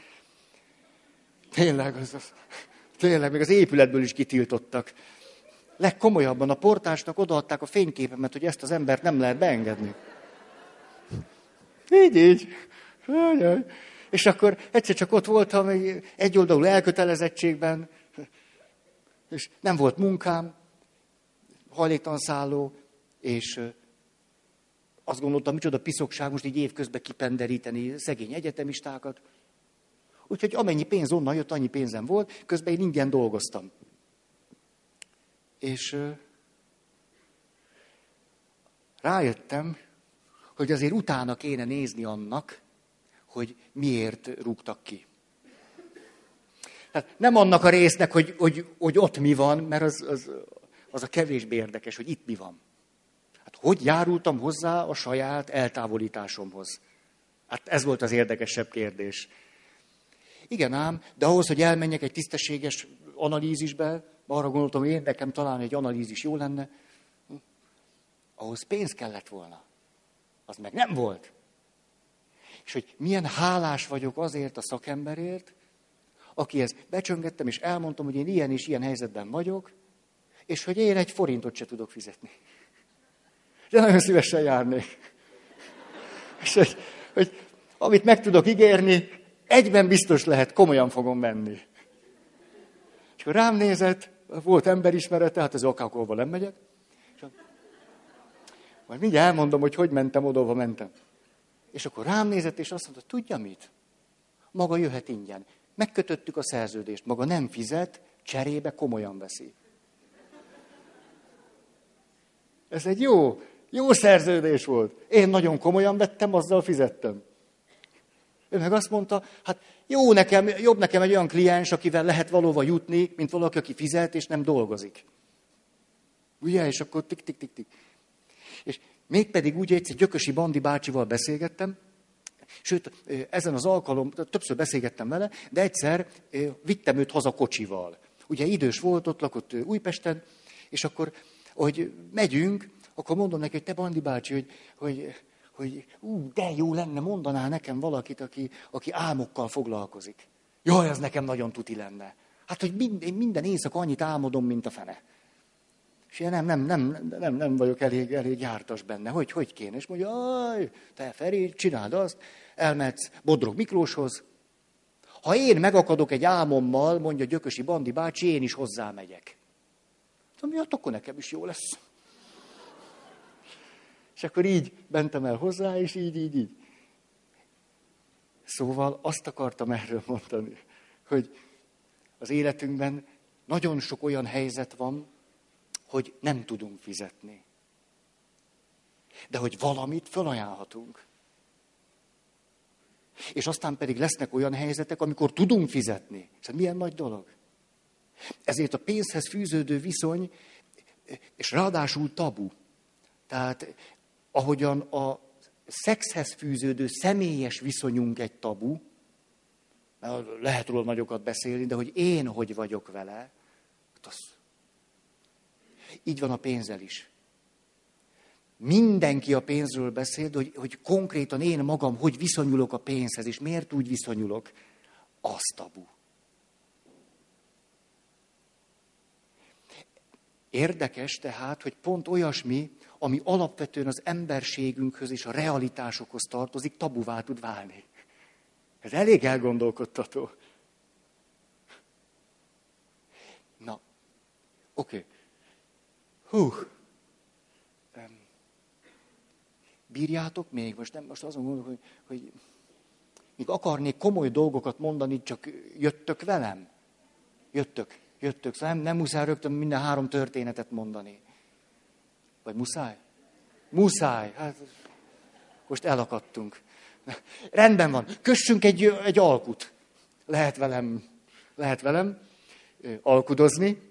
Tényleg, az, az, tényleg, még az épületből is kitiltottak. Legkomolyabban a portásnak odaadták a fényképemet, hogy ezt az embert nem lehet beengedni. Így, így. És akkor egyszer csak ott voltam egy oldalú elkötelezettségben, és nem volt munkám, hajléktalanszálló, és azt gondoltam, micsoda piszokság most így évközben kipenderíteni szegény egyetemistákat. Úgyhogy amennyi pénz onnan jött, annyi pénzem volt, közben én ingyen dolgoztam. És rájöttem, hogy azért utána kéne nézni annak, hogy miért rúgtak ki. Tehát nem annak a résznek, hogy, hogy, hogy ott mi van, mert az, az, az a kevésbé érdekes, hogy itt mi van. Hogy járultam hozzá a saját eltávolításomhoz? Hát ez volt az érdekesebb kérdés. Igen ám, de ahhoz, hogy elmenjek egy tisztességes analízisbe, arra gondoltam, én nekem talán egy analízis jó lenne, ahhoz pénz kellett volna. Az meg nem volt. És hogy milyen hálás vagyok azért a szakemberért, akihez becsöngettem, és elmondtam, hogy én ilyen és ilyen helyzetben vagyok, és hogy én egy forintot se tudok fizetni. De nagyon szívesen járnék. És hogy, hogy amit meg tudok ígérni, egyben biztos lehet, komolyan fogom menni. És akkor rám nézett, volt emberismerete, hát az okákolva nem megyek. És majd mindjárt elmondom, hogy hogy mentem, oda mentem. És akkor rám nézett, és azt mondta, tudja mit? Maga jöhet ingyen. Megkötöttük a szerződést, maga nem fizet, cserébe komolyan veszi. Ez egy jó, jó szerződés volt. Én nagyon komolyan vettem, azzal fizettem. Ő meg azt mondta, hát jó nekem, jobb nekem egy olyan kliens, akivel lehet valóva jutni, mint valaki, aki fizet és nem dolgozik. Ugye? És akkor tik-tik-tik-tik. És mégpedig úgy egyszer Gyökösi Bandi bácsival beszélgettem, sőt, ezen az alkalom, többször beszélgettem vele, de egyszer vittem őt haza kocsival. Ugye idős volt, ott lakott Újpesten, és akkor, hogy megyünk, akkor mondom neki, hogy te Bandi bácsi, hogy, hogy, hogy ú, de jó lenne, mondanál nekem valakit, aki, aki álmokkal foglalkozik. Jaj, ez nekem nagyon tuti lenne. Hát, hogy minden, minden éjszaka annyit álmodom, mint a fene. És én nem, nem, nem, nem, nem vagyok elég, elég jártas benne. Hogy, hogy kéne? És mondja, aj, te Feri, csináld azt, elmetsz Bodrog Miklóshoz. Ha én megakadok egy álmommal, mondja Gyökösi Bandi bácsi, én is hozzámegyek. Mondja, hát akkor nekem is jó lesz. És akkor így bentem el hozzá, és így, így, így. Szóval azt akartam erről mondani, hogy az életünkben nagyon sok olyan helyzet van, hogy nem tudunk fizetni. De hogy valamit felajánlhatunk. És aztán pedig lesznek olyan helyzetek, amikor tudunk fizetni. Ez milyen nagy dolog. Ezért a pénzhez fűződő viszony, és ráadásul tabu. Tehát ahogyan a szexhez fűződő személyes viszonyunk egy tabu, lehet róla nagyokat beszélni, de hogy én hogy vagyok vele, hát az. Így van a pénzzel is. Mindenki a pénzről beszél, hogy, hogy konkrétan én magam hogy viszonyulok a pénzhez, és miért úgy viszonyulok, az tabu. Érdekes tehát, hogy pont olyasmi, ami alapvetően az emberségünkhöz és a realitásokhoz tartozik, tabuvá tud válni. Ez elég elgondolkodtató. Na, oké. Okay. Hú. Bírjátok még? Most, nem, most azon gondolok, hogy, hogy még akarnék komoly dolgokat mondani, csak jöttök velem? Jöttök, jöttök. Szóval nem, nem muszáj rögtön minden három történetet mondani. Vagy muszáj? Muszáj. Hát most elakadtunk. Rendben van. Kössünk egy, egy alkut. Lehet velem, lehet velem alkudozni,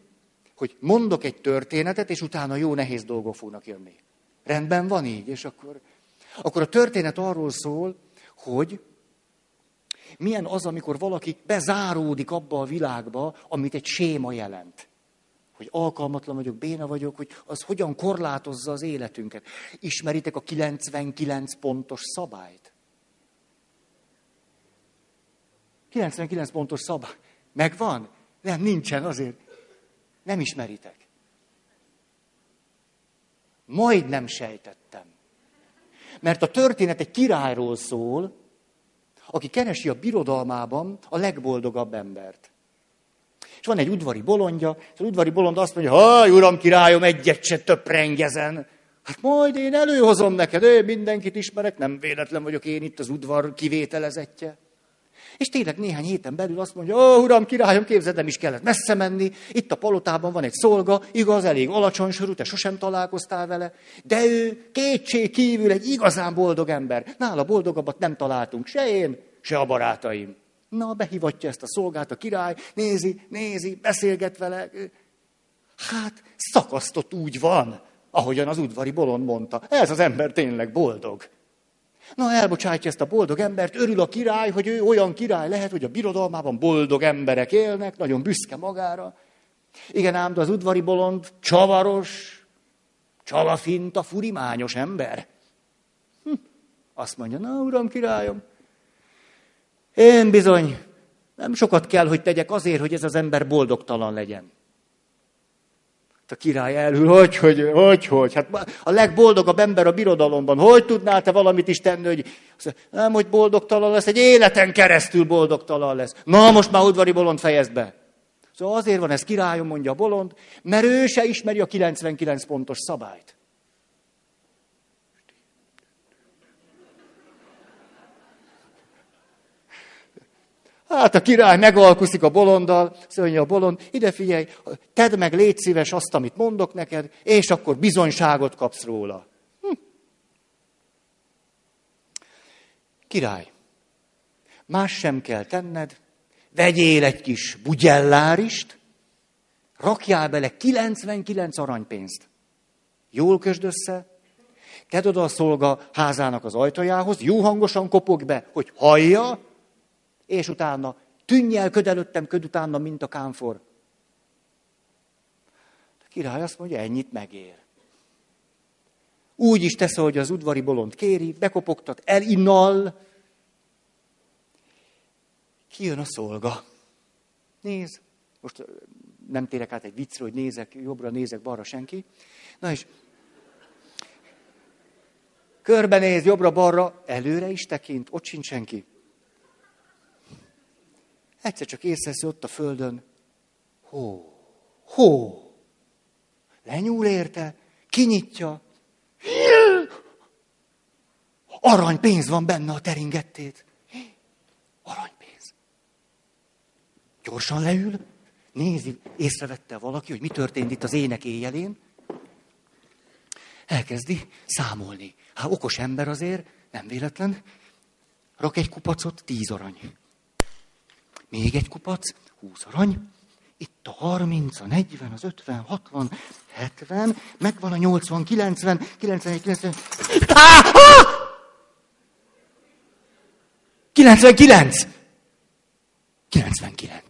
hogy mondok egy történetet, és utána jó nehéz dolgok fognak jönni. Rendben van így, és akkor, akkor a történet arról szól, hogy milyen az, amikor valaki bezáródik abba a világba, amit egy séma jelent hogy alkalmatlan vagyok, béna vagyok, hogy az hogyan korlátozza az életünket. Ismeritek a 99 pontos szabályt? 99 pontos szabály. Megvan? Nem, nincsen azért. Nem ismeritek. Majd nem sejtettem. Mert a történet egy királyról szól, aki keresi a birodalmában a legboldogabb embert. És van egy udvari bolondja, és az udvari bolond azt mondja, haj, uram, királyom, egyet se töprengezen. Hát majd én előhozom neked, én mindenkit ismerek, nem véletlen vagyok én itt az udvar kivételezetje. És tényleg néhány héten belül azt mondja, ó, uram, királyom, képzeld, nem is kellett messze menni, itt a palotában van egy szolga, igaz, elég alacsony sorú, te sosem találkoztál vele, de ő kétség kívül egy igazán boldog ember. Nála boldogabbat nem találtunk, se én, se a barátaim. Na, behivatja ezt a szolgát a király, nézi, nézi, beszélget vele. Hát, szakasztott úgy van, ahogyan az udvari bolond mondta. Ez az ember tényleg boldog. Na, elbocsátja ezt a boldog embert, örül a király, hogy ő olyan király lehet, hogy a birodalmában boldog emberek élnek, nagyon büszke magára. Igen ám, de az udvari bolond csavaros, csalafinta, furimányos ember. Hm. Azt mondja, na, uram, királyom, én bizony nem sokat kell, hogy tegyek azért, hogy ez az ember boldogtalan legyen. A király elhűl, hogy, hogy, hogy, hogy. Hát a legboldogabb ember a birodalomban. Hogy tudnál te valamit is tenni, hogy nem, hogy boldogtalan lesz, egy életen keresztül boldogtalan lesz. Na, most már udvari bolond fejezd be. Szóval azért van ez királyom, mondja a bolond, mert ő se ismeri a 99 pontos szabályt. Hát a király megalkuszik a bolonddal, mondja a bolond, ide figyelj, tedd meg, légy szíves azt, amit mondok neked, és akkor bizonyságot kapsz róla. Hm. Király, más sem kell tenned, vegyél egy kis bugyellárist, rakjál bele 99 aranypénzt. Jól kösd össze, tedd oda a szolga házának az ajtajához, jó hangosan kopog be, hogy hallja, és utána tűnj el köd előttem, köd utána, mint a kámfor. A király azt mondja, ennyit megér. Úgy is tesz, hogy az udvari bolond kéri, bekopogtat, elinnal. Kijön a szolga. Néz, most nem térek át egy viccre, hogy nézek, jobbra nézek, balra senki. Na és körbenéz, jobbra-balra, előre is tekint, ott sincs senki. Egyszer csak észreveszi ott a földön, hó, hó. Lenyúl érte, kinyitja. Aranypénz van benne a teringettét. Aranypénz. Gyorsan leül, nézi, észrevette valaki, hogy mi történt itt az ének éjjelén. Elkezdi számolni. Hát okos ember azért, nem véletlen. Rak egy kupacot, tíz arany. Még egy kupac, 20 arany. Itt a 30, a 40, az 50, 60, 70, megvan a 80, 90, 91, 90. Ah! Ah! 99! 99.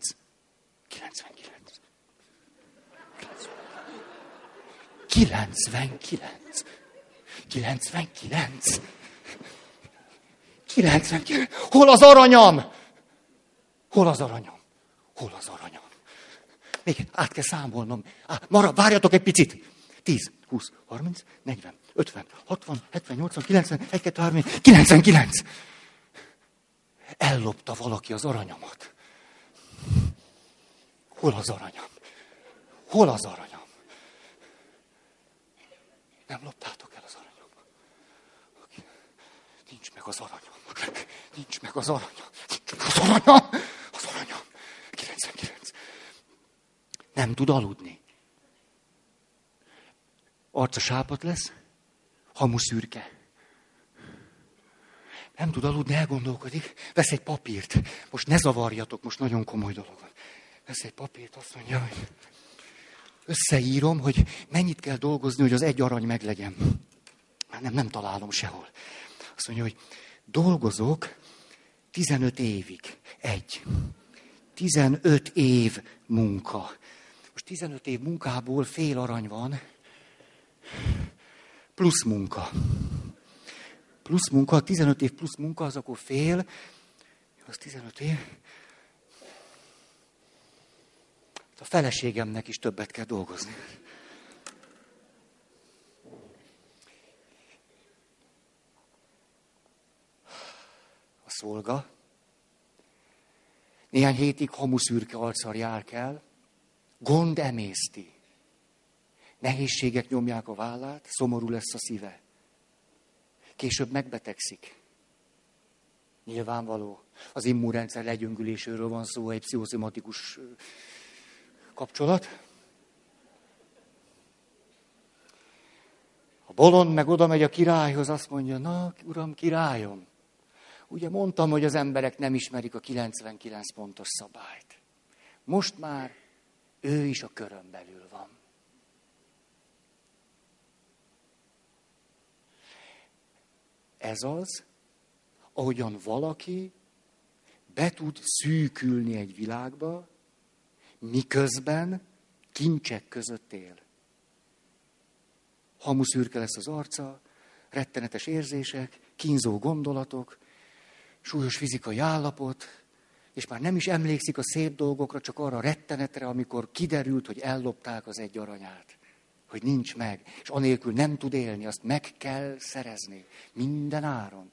99. 99. 99. 99. Hol az aranyam? Hol az aranyom? Hol az aranyom? Még át kell számolnom. Á, marad, várjatok egy picit. 10, 20, 30, 40, 50, 60, 70, 80, 90, 1, 2, 3, 99. Ellopta valaki az aranyomat. Hol az aranyom? Hol az aranyom? Nem loptátok el az aranyom. Nincs meg az aranyom. Nincs meg az aranyom. Nincs meg az aranyom. 99. Nem tud aludni. Arca sápat lesz, hamu szürke. Nem tud aludni, elgondolkodik, vesz egy papírt. Most ne zavarjatok, most nagyon komoly dolog van. Vesz egy papírt, azt mondja, hogy összeírom, hogy mennyit kell dolgozni, hogy az egy arany meglegyen. Már nem, nem találom sehol. Azt mondja, hogy dolgozok 15 évig. Egy. 15 év munka. Most 15 év munkából fél arany van, plusz munka. Plusz munka, 15 év plusz munka, az akkor fél, az 15 év. A feleségemnek is többet kell dolgozni. A szolga. Néhány hétig hamuszürke arccal jár kell. Gond emészti. Nehézségek nyomják a vállát, szomorú lesz a szíve. Később megbetegszik. Nyilvánvaló. Az immunrendszer legyöngüléséről van szó, egy pszichoszimatikus kapcsolat. A bolond meg oda megy a királyhoz, azt mondja, na, uram, királyom, ugye mondtam, hogy az emberek nem ismerik a 99 pontos szabályt. Most már ő is a körön belül van. Ez az, ahogyan valaki be tud szűkülni egy világba, miközben kincsek között él. Hamuszürke lesz az arca, rettenetes érzések, kínzó gondolatok, súlyos fizikai állapot, és már nem is emlékszik a szép dolgokra, csak arra a rettenetre, amikor kiderült, hogy ellopták az egy aranyát. Hogy nincs meg, és anélkül nem tud élni, azt meg kell szerezni. Minden áron.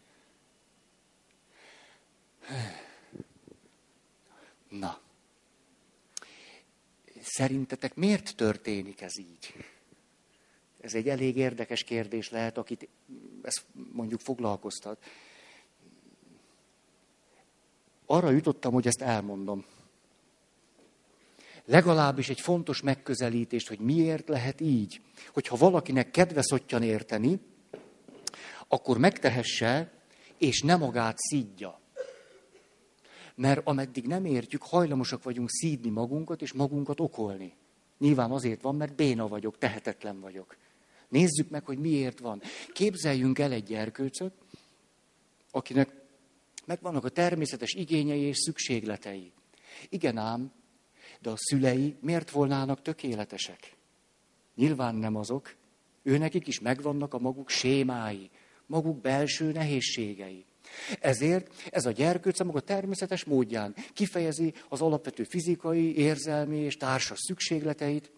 Na. Szerintetek miért történik ez így? Ez egy elég érdekes kérdés lehet, akit ez mondjuk foglalkoztat. Arra jutottam, hogy ezt elmondom. Legalábbis egy fontos megközelítést, hogy miért lehet így. Hogyha valakinek kedve szottyan érteni, akkor megtehesse, és nem magát szídja. Mert ameddig nem értjük, hajlamosak vagyunk szídni magunkat, és magunkat okolni. Nyilván azért van, mert béna vagyok, tehetetlen vagyok. Nézzük meg, hogy miért van. Képzeljünk el egy gyerkőcöt, akinek megvannak a természetes igényei és szükségletei. Igen ám, de a szülei miért volnának tökéletesek? Nyilván nem azok. Őnekik is megvannak a maguk sémái, maguk belső nehézségei. Ezért ez a gyerkőc a maga természetes módján kifejezi az alapvető fizikai, érzelmi és társas szükségleteit.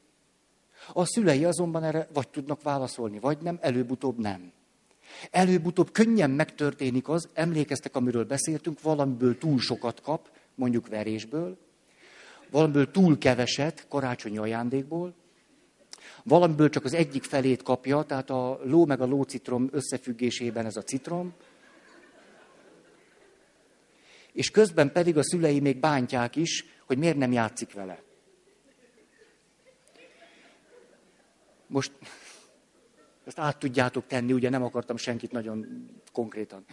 A szülei azonban erre vagy tudnak válaszolni, vagy nem, előbb-utóbb nem. Előbb-utóbb könnyen megtörténik az, emlékeztek, amiről beszéltünk, valamiből túl sokat kap, mondjuk verésből, valamiből túl keveset, karácsonyi ajándékból, valamiből csak az egyik felét kapja, tehát a ló meg a lócitrom összefüggésében ez a citrom, és közben pedig a szülei még bántják is, hogy miért nem játszik vele. Most ezt át tudjátok tenni, ugye nem akartam senkit nagyon konkrétan.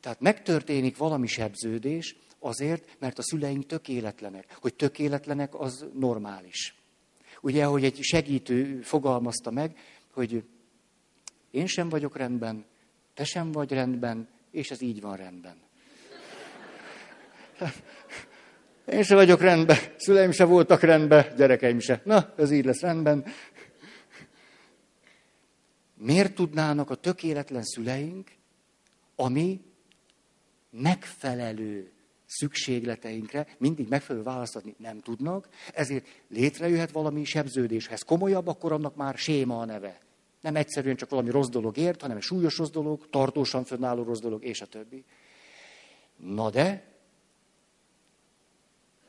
Tehát megtörténik valami sebződés azért, mert a szüleink tökéletlenek. Hogy tökéletlenek, az normális. Ugye, hogy egy segítő fogalmazta meg, hogy én sem vagyok rendben, te sem vagy rendben, és ez így van rendben. Én se vagyok rendben, szüleim se voltak rendben, gyerekeim se. Na, ez így lesz rendben. Miért tudnának a tökéletlen szüleink, ami megfelelő szükségleteinkre mindig megfelelő választ adni nem tudnak, ezért létrejöhet valami sebződéshez. Komolyabb, akkor annak már séma a neve. Nem egyszerűen csak valami rossz dolog ért, hanem egy súlyos rossz dolog, tartósan fönnálló rossz dolog, és a többi. Na de,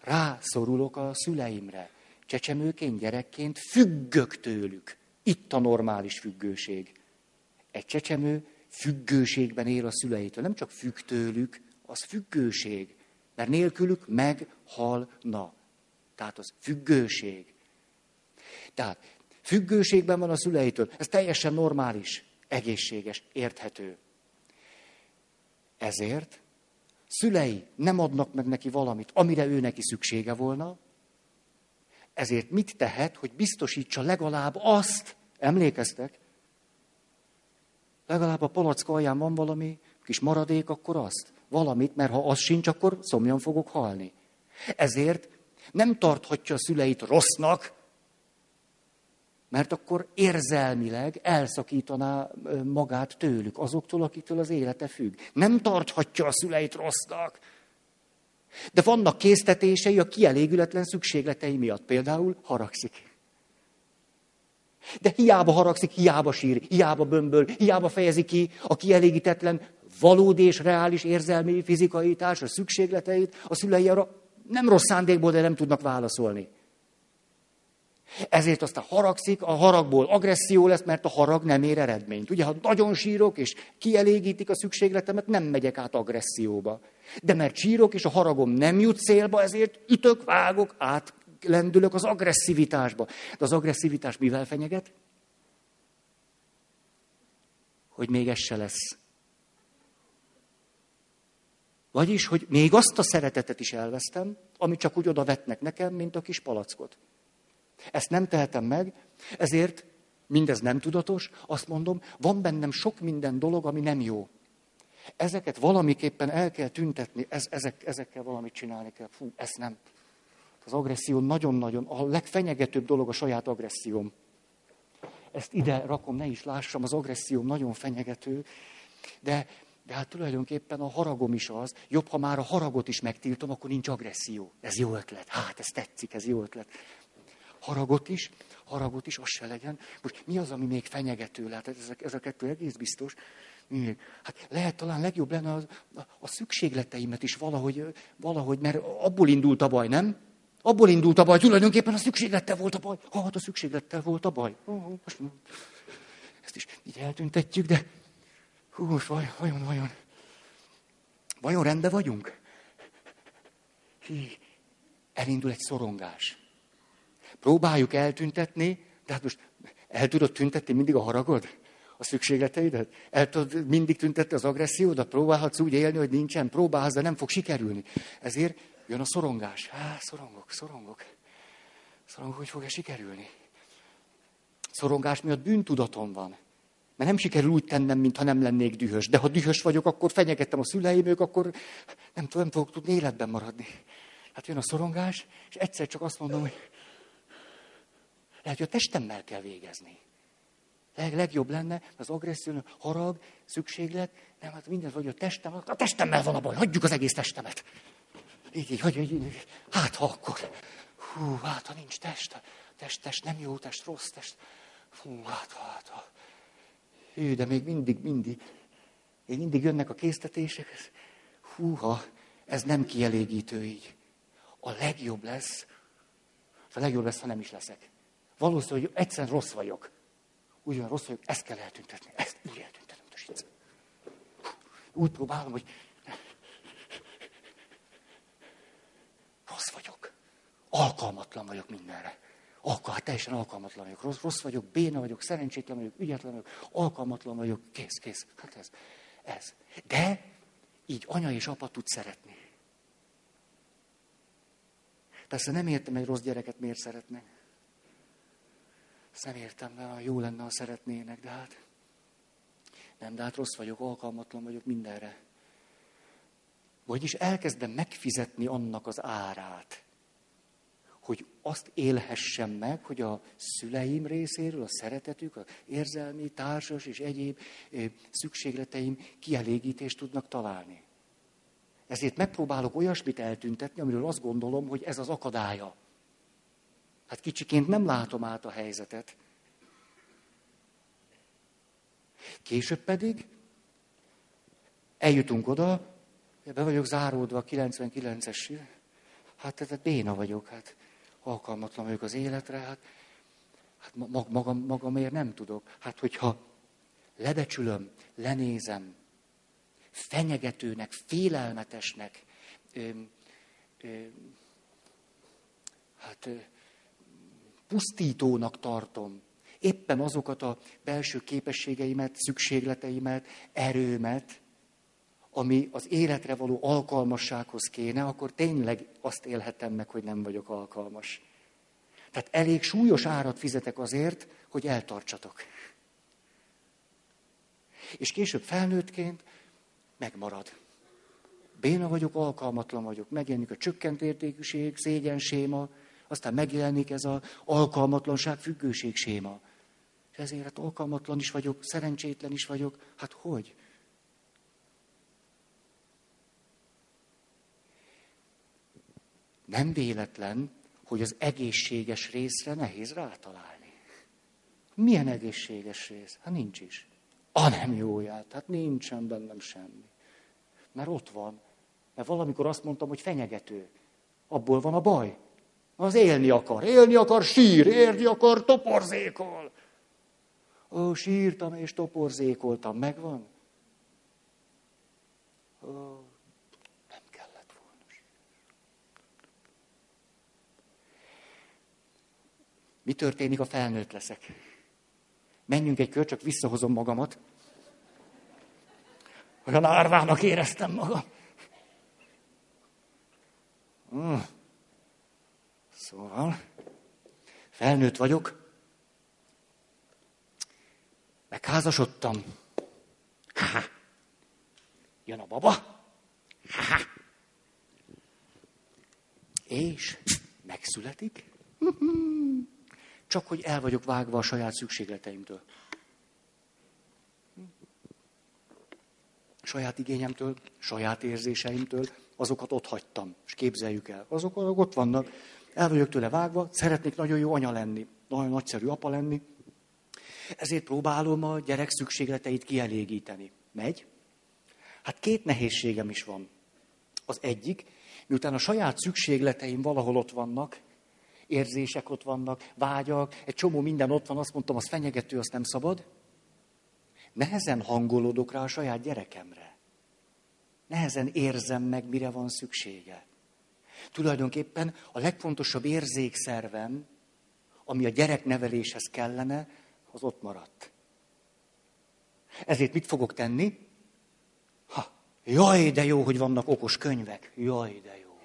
rászorulok a szüleimre. Csecsemőként, gyerekként függök tőlük. Itt a normális függőség. Egy csecsemő függőségben él a szüleitől. Nem csak függ tőlük, az függőség. Mert nélkülük meghalna. Tehát az függőség. Tehát függőségben van a szüleitől. Ez teljesen normális, egészséges, érthető. Ezért szülei nem adnak meg neki valamit, amire ő neki szüksége volna, ezért mit tehet, hogy biztosítsa legalább azt, emlékeztek? Legalább a palacka alján van valami kis maradék, akkor azt. Valamit, mert ha az sincs, akkor szomjan fogok halni. Ezért Nem tarthatja a szüleit rossznak, mert akkor érzelmileg elszakítaná magát tőlük, azoktól, akitől az élete függ. Nem tarthatja a szüleit rossznak. De vannak késztetései a kielégületlen szükségletei miatt. Például haragszik. De hiába haragszik, hiába sír, hiába bömböl, hiába fejezi ki a kielégítetlen, valódi és reális érzelmi, fizikai társas szükségleteit, a szülei arra nem rossz szándékból, de nem tudnak válaszolni. Ezért aztán haragszik, a haragból agresszió lesz, mert a harag nem ér eredményt. Ugye, ha nagyon sírok, és kielégítik a szükségletemet, nem megyek át agresszióba. De mert sírok, és a haragom nem jut célba, ezért ütök, vágok, átlendülök az agresszivitásba. De az agresszivitás mivel fenyeget? Hogy még ez se lesz. Vagyis, hogy még azt a szeretetet is elvesztem, ami csak úgy oda vetnek nekem, mint a kis palackot. Ezt nem tehetem meg, ezért mindez nem tudatos, azt mondom, van bennem sok minden dolog, ami nem jó. Ezeket valamiképpen el kell tüntetni, ez, ezek, ezekkel valamit csinálni kell. Fú, ezt nem. Az agresszió nagyon-nagyon, a legfenyegetőbb dolog a saját agresszióm. Ezt ide rakom, ne is lássam, az agresszióm nagyon fenyegető, de, de hát tulajdonképpen a haragom is az. Jobb, ha már a haragot is megtiltom, akkor nincs agresszió. Ez jó ötlet. Hát, ez tetszik, ez jó ötlet haragot is, haragot is, az se legyen. Most mi az, ami még fenyegető lehet? Ez, ez a kettő egész biztos. Hát lehet talán legjobb lenne a, a, szükségleteimet is valahogy, valahogy, mert abból indult a baj, nem? Abból indult a baj, tulajdonképpen a szükséglettel volt a baj. Ha, hát a szükséglettel volt a baj. Most, ezt is így eltüntetjük, de hú, most vajon, vajon, vajon, vajon rendben vagyunk? Hí, elindul egy szorongás. Próbáljuk eltüntetni, de hát most el tudod tüntetni mindig a haragod? A szükségleteidet? El tudod mindig tüntetni az agressziódat? Próbálhatsz úgy élni, hogy nincsen? Próbálsz, de nem fog sikerülni. Ezért jön a szorongás. Há, szorongok, szorongok. Szorongok, hogy fog-e sikerülni? Szorongás miatt bűntudatom van. Mert nem sikerül úgy tennem, mintha nem lennék dühös. De ha dühös vagyok, akkor fenyegettem a szüleim, ők akkor nem, tudom, nem fogok tudni életben maradni. Hát jön a szorongás, és egyszer csak azt mondom, hogy lehet, hogy a testemmel kell végezni. Leg, legjobb lenne az agresszió, harag, szükséglet, nem, hát minden, vagy a testem, a testemmel van a baj, hagyjuk az egész testemet. Így, így, hogy, így, hát ha akkor, hú, hát ha nincs test, test, test, nem jó test, rossz test, hú, hát ha, hát ha. Hű, de még mindig, mindig, még mindig jönnek a késztetések, ez, húha, ez nem kielégítő így. A legjobb lesz, a legjobb lesz, ha nem is leszek. Valószínű, hogy egyszerűen rossz vagyok. Úgy van rossz vagyok, ezt kell eltüntetni. Ezt úgy eltüntetem. Úgy próbálom, hogy rossz vagyok. Alkalmatlan vagyok mindenre. Alkal, hát teljesen alkalmatlan vagyok. Rossz, rossz vagyok, béna vagyok, szerencsétlen vagyok, ügyetlen vagyok, alkalmatlan vagyok, kész, kész. Hát ez, ez. De így anya és apa tud szeretni. Persze nem értem, egy rossz gyereket miért szeretnek. Ezt nem értem, mert jó lenne, ha szeretnének, de hát nem, de hát rossz vagyok, alkalmatlan vagyok mindenre. Vagyis elkezdem megfizetni annak az árát, hogy azt élhessem meg, hogy a szüleim részéről a szeretetük, az érzelmi, társas és egyéb szükségleteim kielégítést tudnak találni. Ezért megpróbálok olyasmit eltüntetni, amiről azt gondolom, hogy ez az akadálya. Hát kicsiként nem látom át a helyzetet. Később pedig eljutunk oda, be vagyok záródva a 99-es, hát tehát béna vagyok, hát alkalmatlan vagyok az életre, hát, hát magam, magamért nem tudok. Hát hogyha lebecsülöm, lenézem, fenyegetőnek, félelmetesnek, ö, ö, hát pusztítónak tartom éppen azokat a belső képességeimet, szükségleteimet, erőmet, ami az életre való alkalmassághoz kéne, akkor tényleg azt élhetem meg, hogy nem vagyok alkalmas. Tehát elég súlyos árat fizetek azért, hogy eltartsatok. És később felnőttként megmarad. Béna vagyok, alkalmatlan vagyok. Megjelenik a csökkent értékűség, szégyen séma, aztán megjelenik ez az alkalmatlanság, függőség séma. És ezért hát alkalmatlan is vagyok, szerencsétlen is vagyok. Hát hogy? Nem véletlen, hogy az egészséges részre nehéz rátalálni. Milyen egészséges rész? Hát nincs is. A nem jóját, hát nincsen bennem semmi. Mert ott van. Mert valamikor azt mondtam, hogy fenyegető. Abból van a baj. Az élni akar, élni akar, sír, érni akar, toporzékol. Ó, sírtam és toporzékoltam, megvan? Ó, nem kellett volna. Mi történik, a felnőtt leszek? Menjünk egy kör, csak visszahozom magamat. Olyan árvának éreztem magam. Hmm. Szóval, felnőtt vagyok, megházasodtam. Ha-ha. Jön a baba. Ha-ha. És megszületik. Csak hogy el vagyok vágva a saját szükségleteimtől. Saját igényemtől, saját érzéseimtől, azokat ott hagytam, és képzeljük el. Azok, azok ott vannak, el vagyok tőle vágva, szeretnék nagyon jó anya lenni, nagyon nagyszerű apa lenni, ezért próbálom a gyerek szükségleteit kielégíteni. Megy? Hát két nehézségem is van. Az egyik, miután a saját szükségleteim valahol ott vannak, érzések ott vannak, vágyak, egy csomó minden ott van, azt mondtam, az fenyegető, azt nem szabad. Nehezen hangolódok rá a saját gyerekemre. Nehezen érzem meg, mire van szüksége. Tulajdonképpen a legfontosabb érzékszervem, ami a gyerekneveléshez kellene, az ott maradt. Ezért mit fogok tenni? Ha, jaj, de jó, hogy vannak okos könyvek. Jaj, de jó.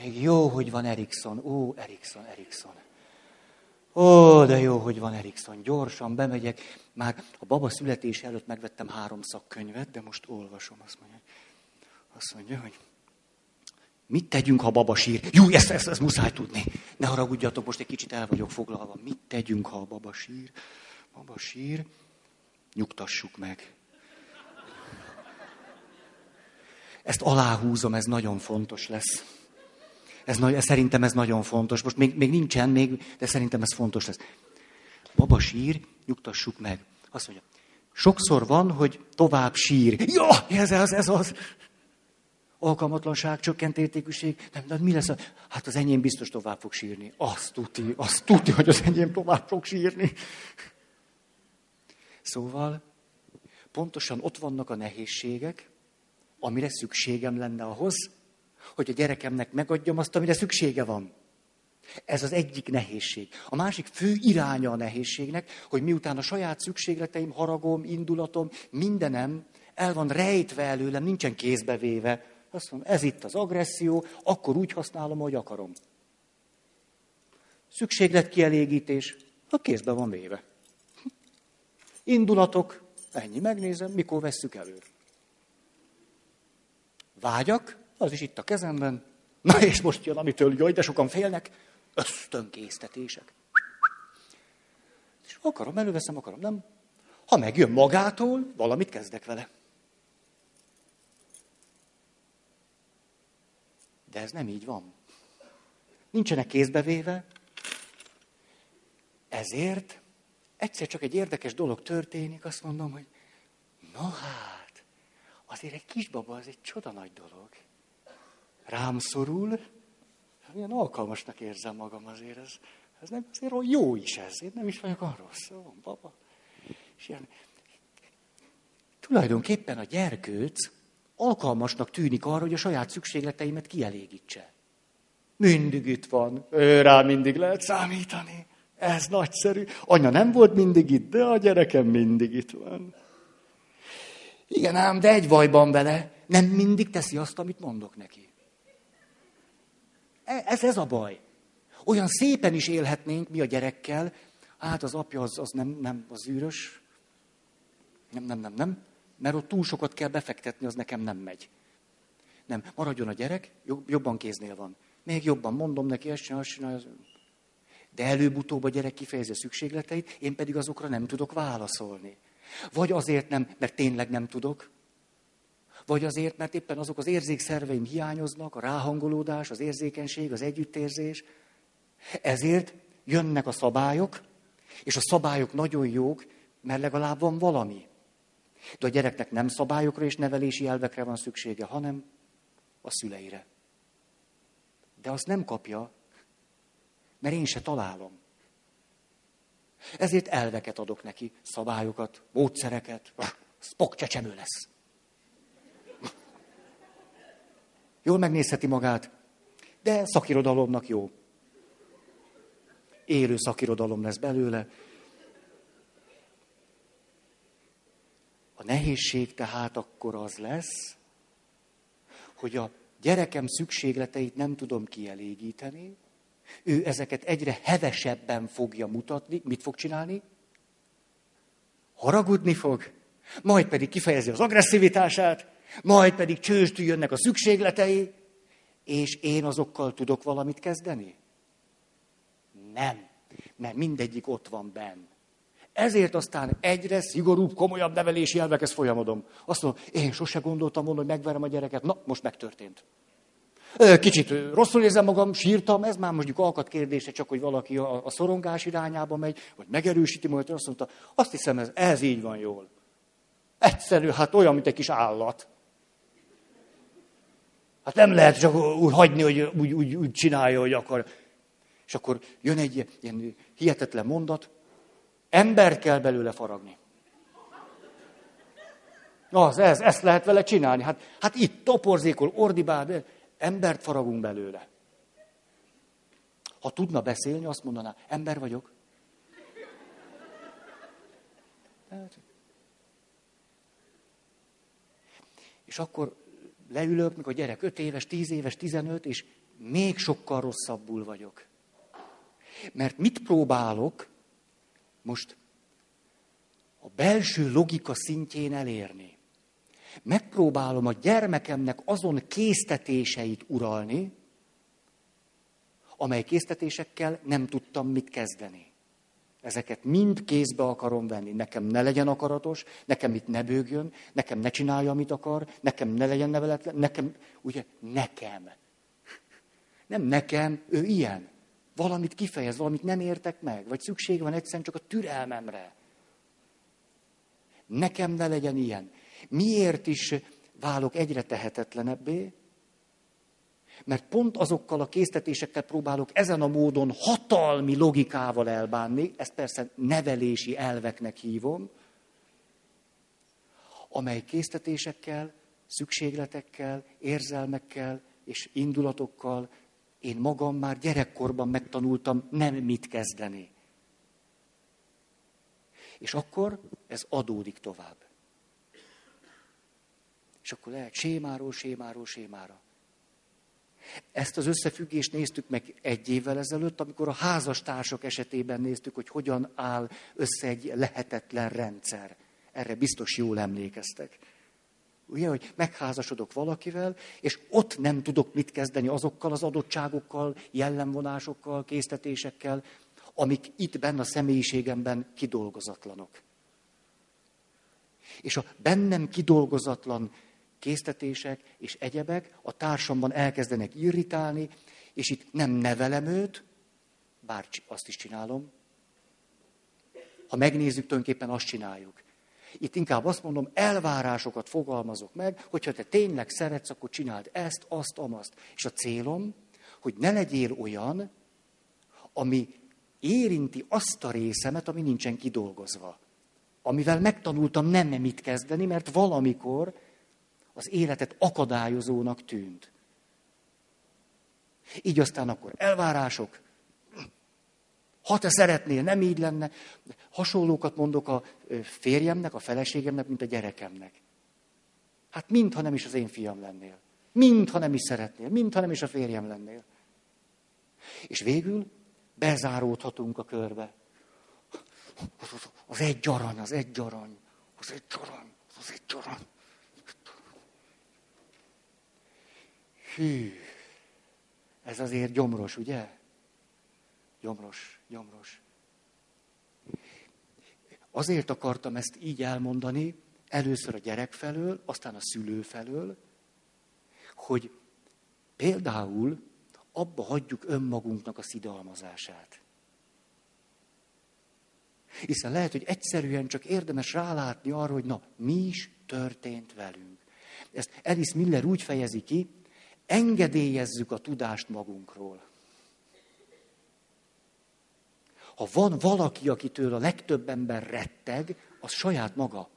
Még jó, hogy van Erikson. Ó, Erikson, Erikson. Ó, de jó, hogy van Erikson. Gyorsan bemegyek. Már a baba születés előtt megvettem három szakkönyvet, de most olvasom. Azt mondja, azt mondja hogy Mit tegyünk, ha baba sír? Jó, ezt, ezt, ezt muszáj tudni. Ne haragudjatok, most egy kicsit el vagyok foglalva. Mit tegyünk, ha a baba sír? Baba sír, nyugtassuk meg. Ezt aláhúzom, ez nagyon fontos lesz. Ez, ez, szerintem ez nagyon fontos. Most még, még nincsen, még, de szerintem ez fontos lesz. Baba sír, nyugtassuk meg. Azt mondja, sokszor van, hogy tovább sír. Ja, ez az, ez az alkalmatlanság, csökkent értékűség. Nem, de mi lesz? A... Hát az enyém biztos tovább fog sírni. Azt tudti, azt tudti, hogy az enyém tovább fog sírni. Szóval pontosan ott vannak a nehézségek, amire szükségem lenne ahhoz, hogy a gyerekemnek megadjam azt, amire szüksége van. Ez az egyik nehézség. A másik fő iránya a nehézségnek, hogy miután a saját szükségleteim, haragom, indulatom, mindenem el van rejtve előlem, nincsen kézbevéve, azt mondom, ez itt az agresszió, akkor úgy használom, ahogy akarom. Szükségletkielégítés, a kézbe van véve. Indulatok, ennyi, megnézem, mikor vesszük elő. Vágyak, az is itt a kezemben. Na és most jön, amitől jaj, de sokan félnek, ösztönkésztetések. És akarom, előveszem, akarom, nem. Ha megjön magától, valamit kezdek vele. De ez nem így van. Nincsenek kézbevéve, ezért egyszer csak egy érdekes dolog történik, azt mondom, hogy na hát, azért egy kisbaba az egy csoda nagy dolog. Rám szorul, milyen alkalmasnak érzem magam azért, ez, ez nem azért jó is ez, én nem is vagyok arról szó, baba. És ilyen, tulajdonképpen a gyerkőc alkalmasnak tűnik arra, hogy a saját szükségleteimet kielégítse. Mindig itt van, ő rá mindig lehet számítani. Ez nagyszerű. Anya nem volt mindig itt, de a gyerekem mindig itt van. Igen ám, de egy bajban vele, nem mindig teszi azt, amit mondok neki. E, ez, ez a baj. Olyan szépen is élhetnénk mi a gyerekkel, hát az apja az, az nem, nem, az űrös. Nem, nem, nem, nem mert ott túl sokat kell befektetni, az nekem nem megy. Nem, maradjon a gyerek, jobban kéznél van. Még jobban mondom neki, ezt csinál, azt csinál. De előbb-utóbb a gyerek kifejezi a szükségleteit, én pedig azokra nem tudok válaszolni. Vagy azért nem, mert tényleg nem tudok, vagy azért, mert éppen azok az érzékszerveim hiányoznak, a ráhangolódás, az érzékenység, az együttérzés. Ezért jönnek a szabályok, és a szabályok nagyon jók, mert legalább van valami. De a gyereknek nem szabályokra és nevelési elvekre van szüksége, hanem a szüleire. De azt nem kapja, mert én se találom. Ezért elveket adok neki, szabályokat, módszereket. Spok csecsemő lesz. Jól megnézheti magát, de szakirodalomnak jó. Élő szakirodalom lesz belőle. A nehézség tehát akkor az lesz, hogy a gyerekem szükségleteit nem tudom kielégíteni, ő ezeket egyre hevesebben fogja mutatni. Mit fog csinálni? Haragudni fog, majd pedig kifejezi az agresszivitását, majd pedig csőstű jönnek a szükségletei, és én azokkal tudok valamit kezdeni? Nem, mert mindegyik ott van benn. Ezért aztán egyre szigorúbb, komolyabb nevelési elvekhez folyamodom. Azt mondom, én sose gondoltam volna, hogy megverem a gyereket. Na, most megtörtént. Kicsit rosszul érzem magam, sírtam, ez már mondjuk alkat kérdése, csak hogy valaki a, a szorongás irányába megy, vagy megerősíti majd, azt mondta, azt hiszem, ez, ez így van jól. Egyszerű, hát olyan, mint egy kis állat. Hát nem lehet csak úgy hagyni, hogy úgy, úgy, úgy csinálja, hogy akar. És akkor jön egy ilyen hihetetlen mondat, ember kell belőle faragni. Az, ez, ezt lehet vele csinálni. Hát, hát itt toporzékol, ordibál, embert faragunk belőle. Ha tudna beszélni, azt mondaná, ember vagyok. És akkor leülök, mikor a gyerek 5 éves, 10 éves, 15, és még sokkal rosszabbul vagyok. Mert mit próbálok most a belső logika szintjén elérni? Megpróbálom a gyermekemnek azon késztetéseit uralni, amely késztetésekkel nem tudtam mit kezdeni. Ezeket mind kézbe akarom venni. Nekem ne legyen akaratos, nekem itt ne bőgjön, nekem ne csinálja, amit akar, nekem ne legyen neveletlen, nekem, ugye, nekem. Nem nekem, ő ilyen. Valamit kifejez, valamit nem értek meg, vagy szükség van egyszerűen csak a türelmemre. Nekem ne legyen ilyen. Miért is válok egyre tehetetlenebbé? Mert pont azokkal a késztetésekkel próbálok ezen a módon hatalmi logikával elbánni, ezt persze nevelési elveknek hívom, amely késztetésekkel, szükségletekkel, érzelmekkel és indulatokkal én magam már gyerekkorban megtanultam nem mit kezdeni. És akkor ez adódik tovább. És akkor lehet sémáról, sémáról, sémára. Ezt az összefüggést néztük meg egy évvel ezelőtt, amikor a házastársak esetében néztük, hogy hogyan áll össze egy lehetetlen rendszer. Erre biztos jól emlékeztek. Ugye, hogy megházasodok valakivel, és ott nem tudok mit kezdeni azokkal az adottságokkal, jellemvonásokkal, késztetésekkel, amik itt benne a személyiségemben kidolgozatlanok. És a bennem kidolgozatlan késztetések és egyebek a társamban elkezdenek irritálni, és itt nem nevelem őt, bár azt is csinálom. Ha megnézzük, tulajdonképpen azt csináljuk. Itt inkább azt mondom, elvárásokat fogalmazok meg, hogyha te tényleg szeretsz, akkor csináld ezt, azt, amazt. És a célom, hogy ne legyél olyan, ami érinti azt a részemet, ami nincsen kidolgozva. Amivel megtanultam nem mit kezdeni, mert valamikor az életet akadályozónak tűnt. Így aztán akkor elvárások, ha te szeretnél, nem így lenne. Hasonlókat mondok a férjemnek, a feleségemnek, mint a gyerekemnek. Hát mintha nem is az én fiam lennél. Mintha nem is szeretnél, mintha nem is a férjem lennél. És végül bezáródhatunk a körbe. Az egy arany, az egy arany, az egy arany, az egy arany. Hű, ez azért gyomros, ugye? Gyomros, gyomros. Azért akartam ezt így elmondani, először a gyerek felől, aztán a szülő felől, hogy például abba hagyjuk önmagunknak a szidalmazását. Hiszen lehet, hogy egyszerűen csak érdemes rálátni arra, hogy na, mi is történt velünk. Ezt Alice Miller úgy fejezi ki, engedélyezzük a tudást magunkról. Ha van valaki, akitől a legtöbb ember retteg, az saját maga.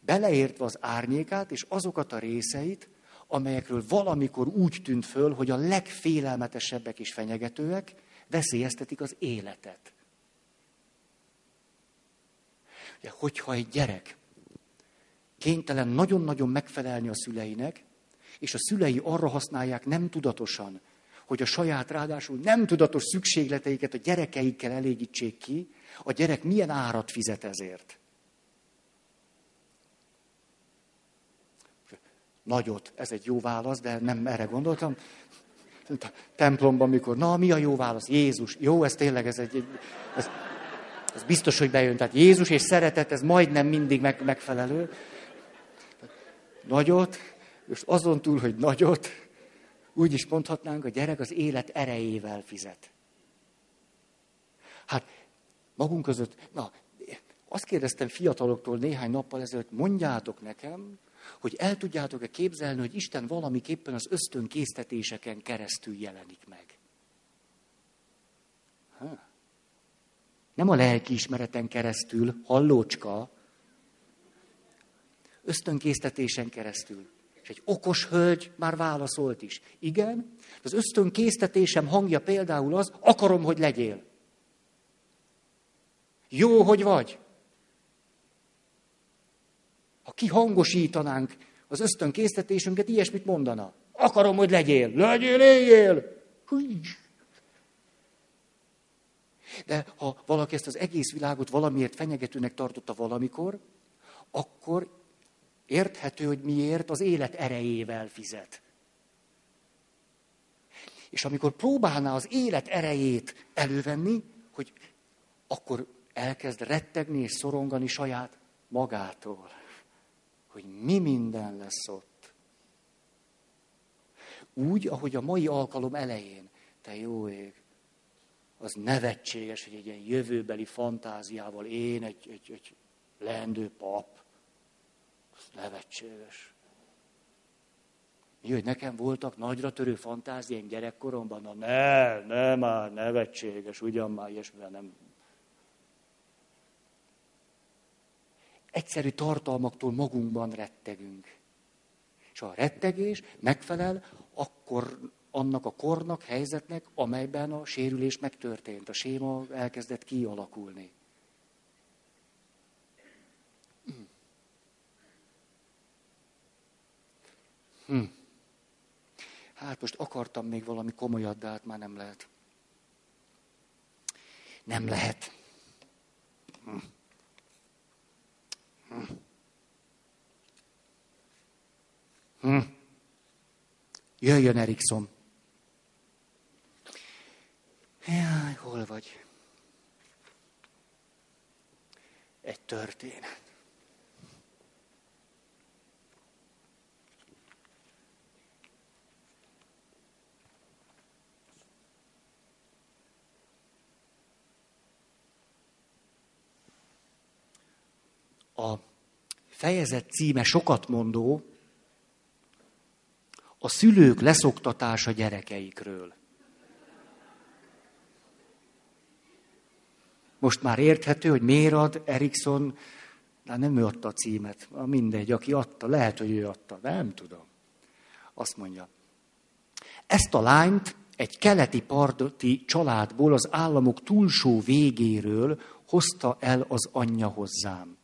Beleértve az árnyékát és azokat a részeit, amelyekről valamikor úgy tűnt föl, hogy a legfélelmetesebbek és fenyegetőek veszélyeztetik az életet. Ugye, hogyha egy gyerek kénytelen nagyon-nagyon megfelelni a szüleinek, és a szülei arra használják nem tudatosan, hogy a saját ráadásul nem tudatos szükségleteiket a gyerekeikkel elégítsék ki, a gyerek milyen árat fizet ezért. Nagyot, ez egy jó válasz, de nem erre gondoltam. A templomban, mikor, na, mi a jó válasz? Jézus. Jó, ez tényleg, ez egy, ez, ez biztos, hogy bejön. Tehát Jézus és szeretet, ez majdnem mindig meg, megfelelő. Nagyot, és azon túl, hogy nagyot, úgy is mondhatnánk, a gyerek az élet erejével fizet. Hát magunk között, na, azt kérdeztem fiataloktól néhány nappal ezelőtt, mondjátok nekem, hogy el tudjátok-e képzelni, hogy Isten valamiképpen az ösztönkésztetéseken keresztül jelenik meg. Ha. Nem a lelkiismereten keresztül, hallócska, ösztönkésztetésen keresztül. És egy okos hölgy már válaszolt is. Igen, az ösztönkésztetésem hangja például az, akarom, hogy legyél. Jó, hogy vagy. Ha kihangosítanánk az ösztönkésztetésünket, ilyesmit mondana. Akarom, hogy legyél. Legyél, éljél. De ha valaki ezt az egész világot valamiért fenyegetőnek tartotta valamikor, akkor érthető, hogy miért az élet erejével fizet. És amikor próbálná az élet erejét elővenni, hogy akkor elkezd rettegni és szorongani saját magától, hogy mi minden lesz ott. Úgy, ahogy a mai alkalom elején, te jó ég, az nevetséges, hogy egy ilyen jövőbeli fantáziával én, egy, egy, egy leendő pap, nevetséges. Mi, hogy nekem voltak nagyra törő fantáziáim gyerekkoromban? Na ne, ne már, nevetséges, ugyan már ilyesmivel nem. Egyszerű tartalmaktól magunkban rettegünk. És ha a rettegés megfelel, akkor annak a kornak, helyzetnek, amelyben a sérülés megtörtént, a séma elkezdett kialakulni. Hm. Hát most akartam még valami komolyat, de hát már nem lehet. Nem lehet. Hm. Hm. Hm. Jöjjön Erikson. Jaj, hol vagy? Egy történet. A fejezet címe sokat mondó, a szülők leszoktatása gyerekeikről. Most már érthető, hogy miért ad Erikson, de nem ő adta a címet, mindegy, aki adta, lehet, hogy ő adta, de nem tudom. Azt mondja, ezt a lányt egy keleti parti családból az államok túlsó végéről hozta el az anyja hozzám.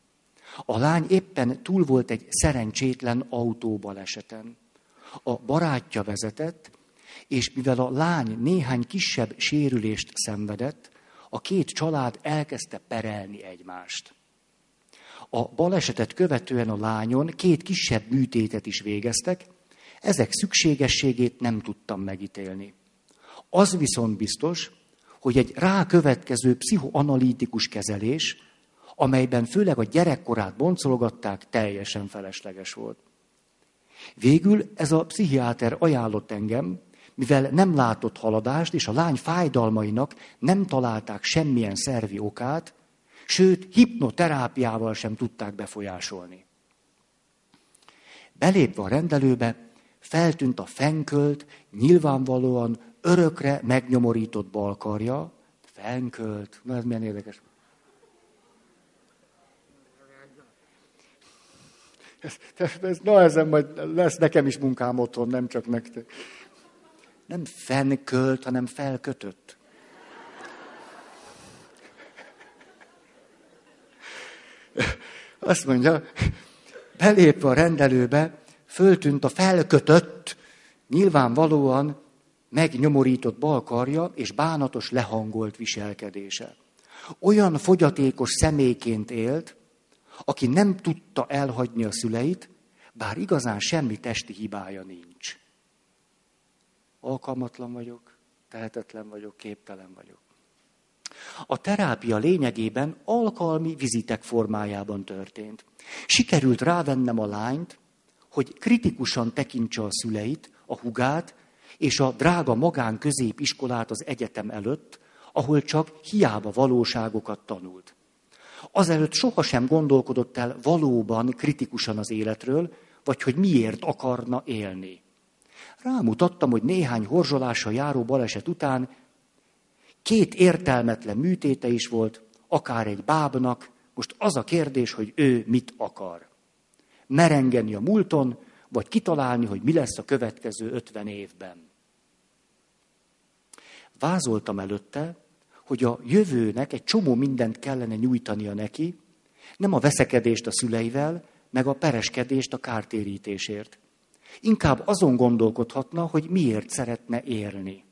A lány éppen túl volt egy szerencsétlen autóbaleseten. A barátja vezetett, és mivel a lány néhány kisebb sérülést szenvedett, a két család elkezdte perelni egymást. A balesetet követően a lányon két kisebb műtétet is végeztek, Ezek szükségességét nem tudtam megítélni. Az viszont biztos, hogy egy rákövetkező pszichoanalitikus kezelés, amelyben főleg a gyerekkorát boncolgatták, teljesen felesleges volt. Végül ez a pszichiáter ajánlott engem, mivel nem látott haladást, és a lány fájdalmainak nem találták semmilyen szervi okát, sőt, hipnoterápiával sem tudták befolyásolni. Belépve a rendelőbe, feltűnt a fenkölt, nyilvánvalóan örökre megnyomorított balkarja, fenkölt, na ez milyen érdekes. Ez, ez, na ezen majd lesz nekem is munkám otthon, nem csak nektek. Nem fenkölt, hanem felkötött. Azt mondja, belépve a rendelőbe, föltűnt a felkötött, nyilvánvalóan megnyomorított balkarja és bánatos lehangolt viselkedése. Olyan fogyatékos személyként élt, aki nem tudta elhagyni a szüleit, bár igazán semmi testi hibája nincs. Alkalmatlan vagyok, tehetetlen vagyok, képtelen vagyok. A terápia lényegében alkalmi vizitek formájában történt. Sikerült rávennem a lányt, hogy kritikusan tekintse a szüleit, a hugát, és a drága magán középiskolát az egyetem előtt, ahol csak hiába valóságokat tanult. Azelőtt sohasem gondolkodott el valóban kritikusan az életről, vagy hogy miért akarna élni. Rámutattam, hogy néhány horzsolással járó baleset után két értelmetlen műtéte is volt, akár egy bábnak, most az a kérdés, hogy ő mit akar. Merengeni a múlton, vagy kitalálni, hogy mi lesz a következő ötven évben. Vázoltam előtte, hogy a jövőnek egy csomó mindent kellene nyújtania neki, nem a veszekedést a szüleivel, meg a pereskedést a kártérítésért. Inkább azon gondolkodhatna, hogy miért szeretne élni.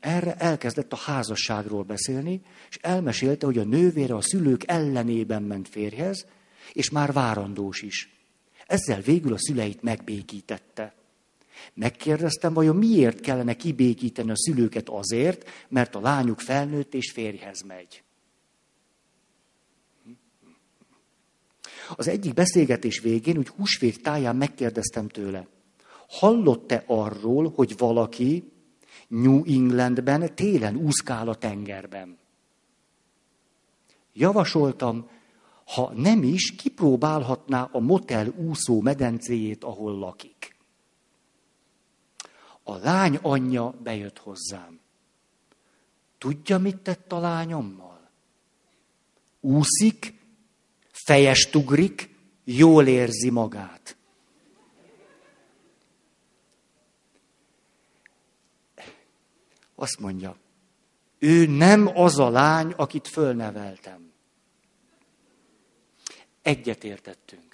Erre elkezdett a házasságról beszélni, és elmesélte, hogy a nővére a szülők ellenében ment férjhez, és már várandós is. Ezzel végül a szüleit megbékítette. Megkérdeztem, vajon miért kellene kibékíteni a szülőket azért, mert a lányuk felnőtt és férjhez megy. Az egyik beszélgetés végén, úgy húsvét táján megkérdeztem tőle, hallott-e arról, hogy valaki New Englandben télen úszkál a tengerben? Javasoltam, ha nem is, kipróbálhatná a motel úszó medencéjét, ahol lakik. A lány anyja bejött hozzám. Tudja, mit tett a lányommal? Úszik, fejest ugrik, jól érzi magát. Azt mondja, ő nem az a lány, akit fölneveltem. Egyet értettünk.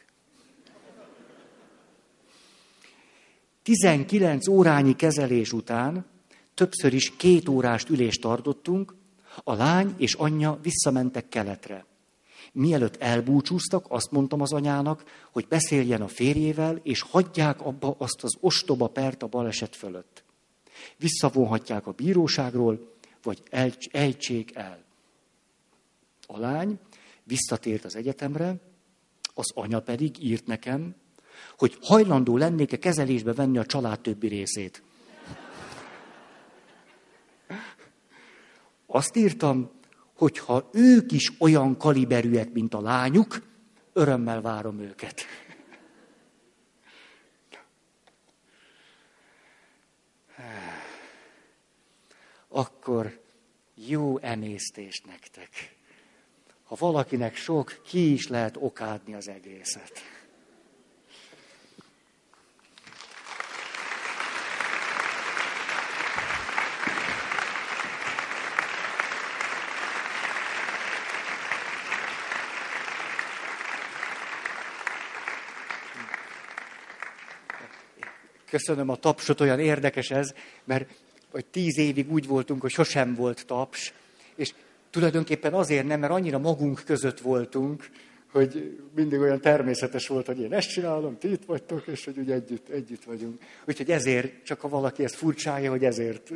19 órányi kezelés után többször is két órást ülést tartottunk, a lány és anyja visszamentek keletre. Mielőtt elbúcsúztak, azt mondtam az anyának, hogy beszéljen a férjével, és hagyják abba azt az ostoba pert a baleset fölött. Visszavonhatják a bíróságról, vagy ejtsék el. A lány visszatért az egyetemre, az anya pedig írt nekem, hogy hajlandó lennék-e kezelésbe venni a család többi részét. Azt írtam, hogy ha ők is olyan kaliberűek, mint a lányuk, örömmel várom őket. Akkor jó emésztést nektek. Ha valakinek sok, ki is lehet okádni az egészet. Köszönöm a tapsot, olyan érdekes ez, mert vagy tíz évig úgy voltunk, hogy sosem volt taps, és tulajdonképpen azért nem, mert annyira magunk között voltunk, hogy mindig olyan természetes volt, hogy én ezt csinálom, ti itt vagytok, és hogy úgy együtt, együtt vagyunk. Úgyhogy ezért, csak ha valaki ezt furcsája, hogy ezért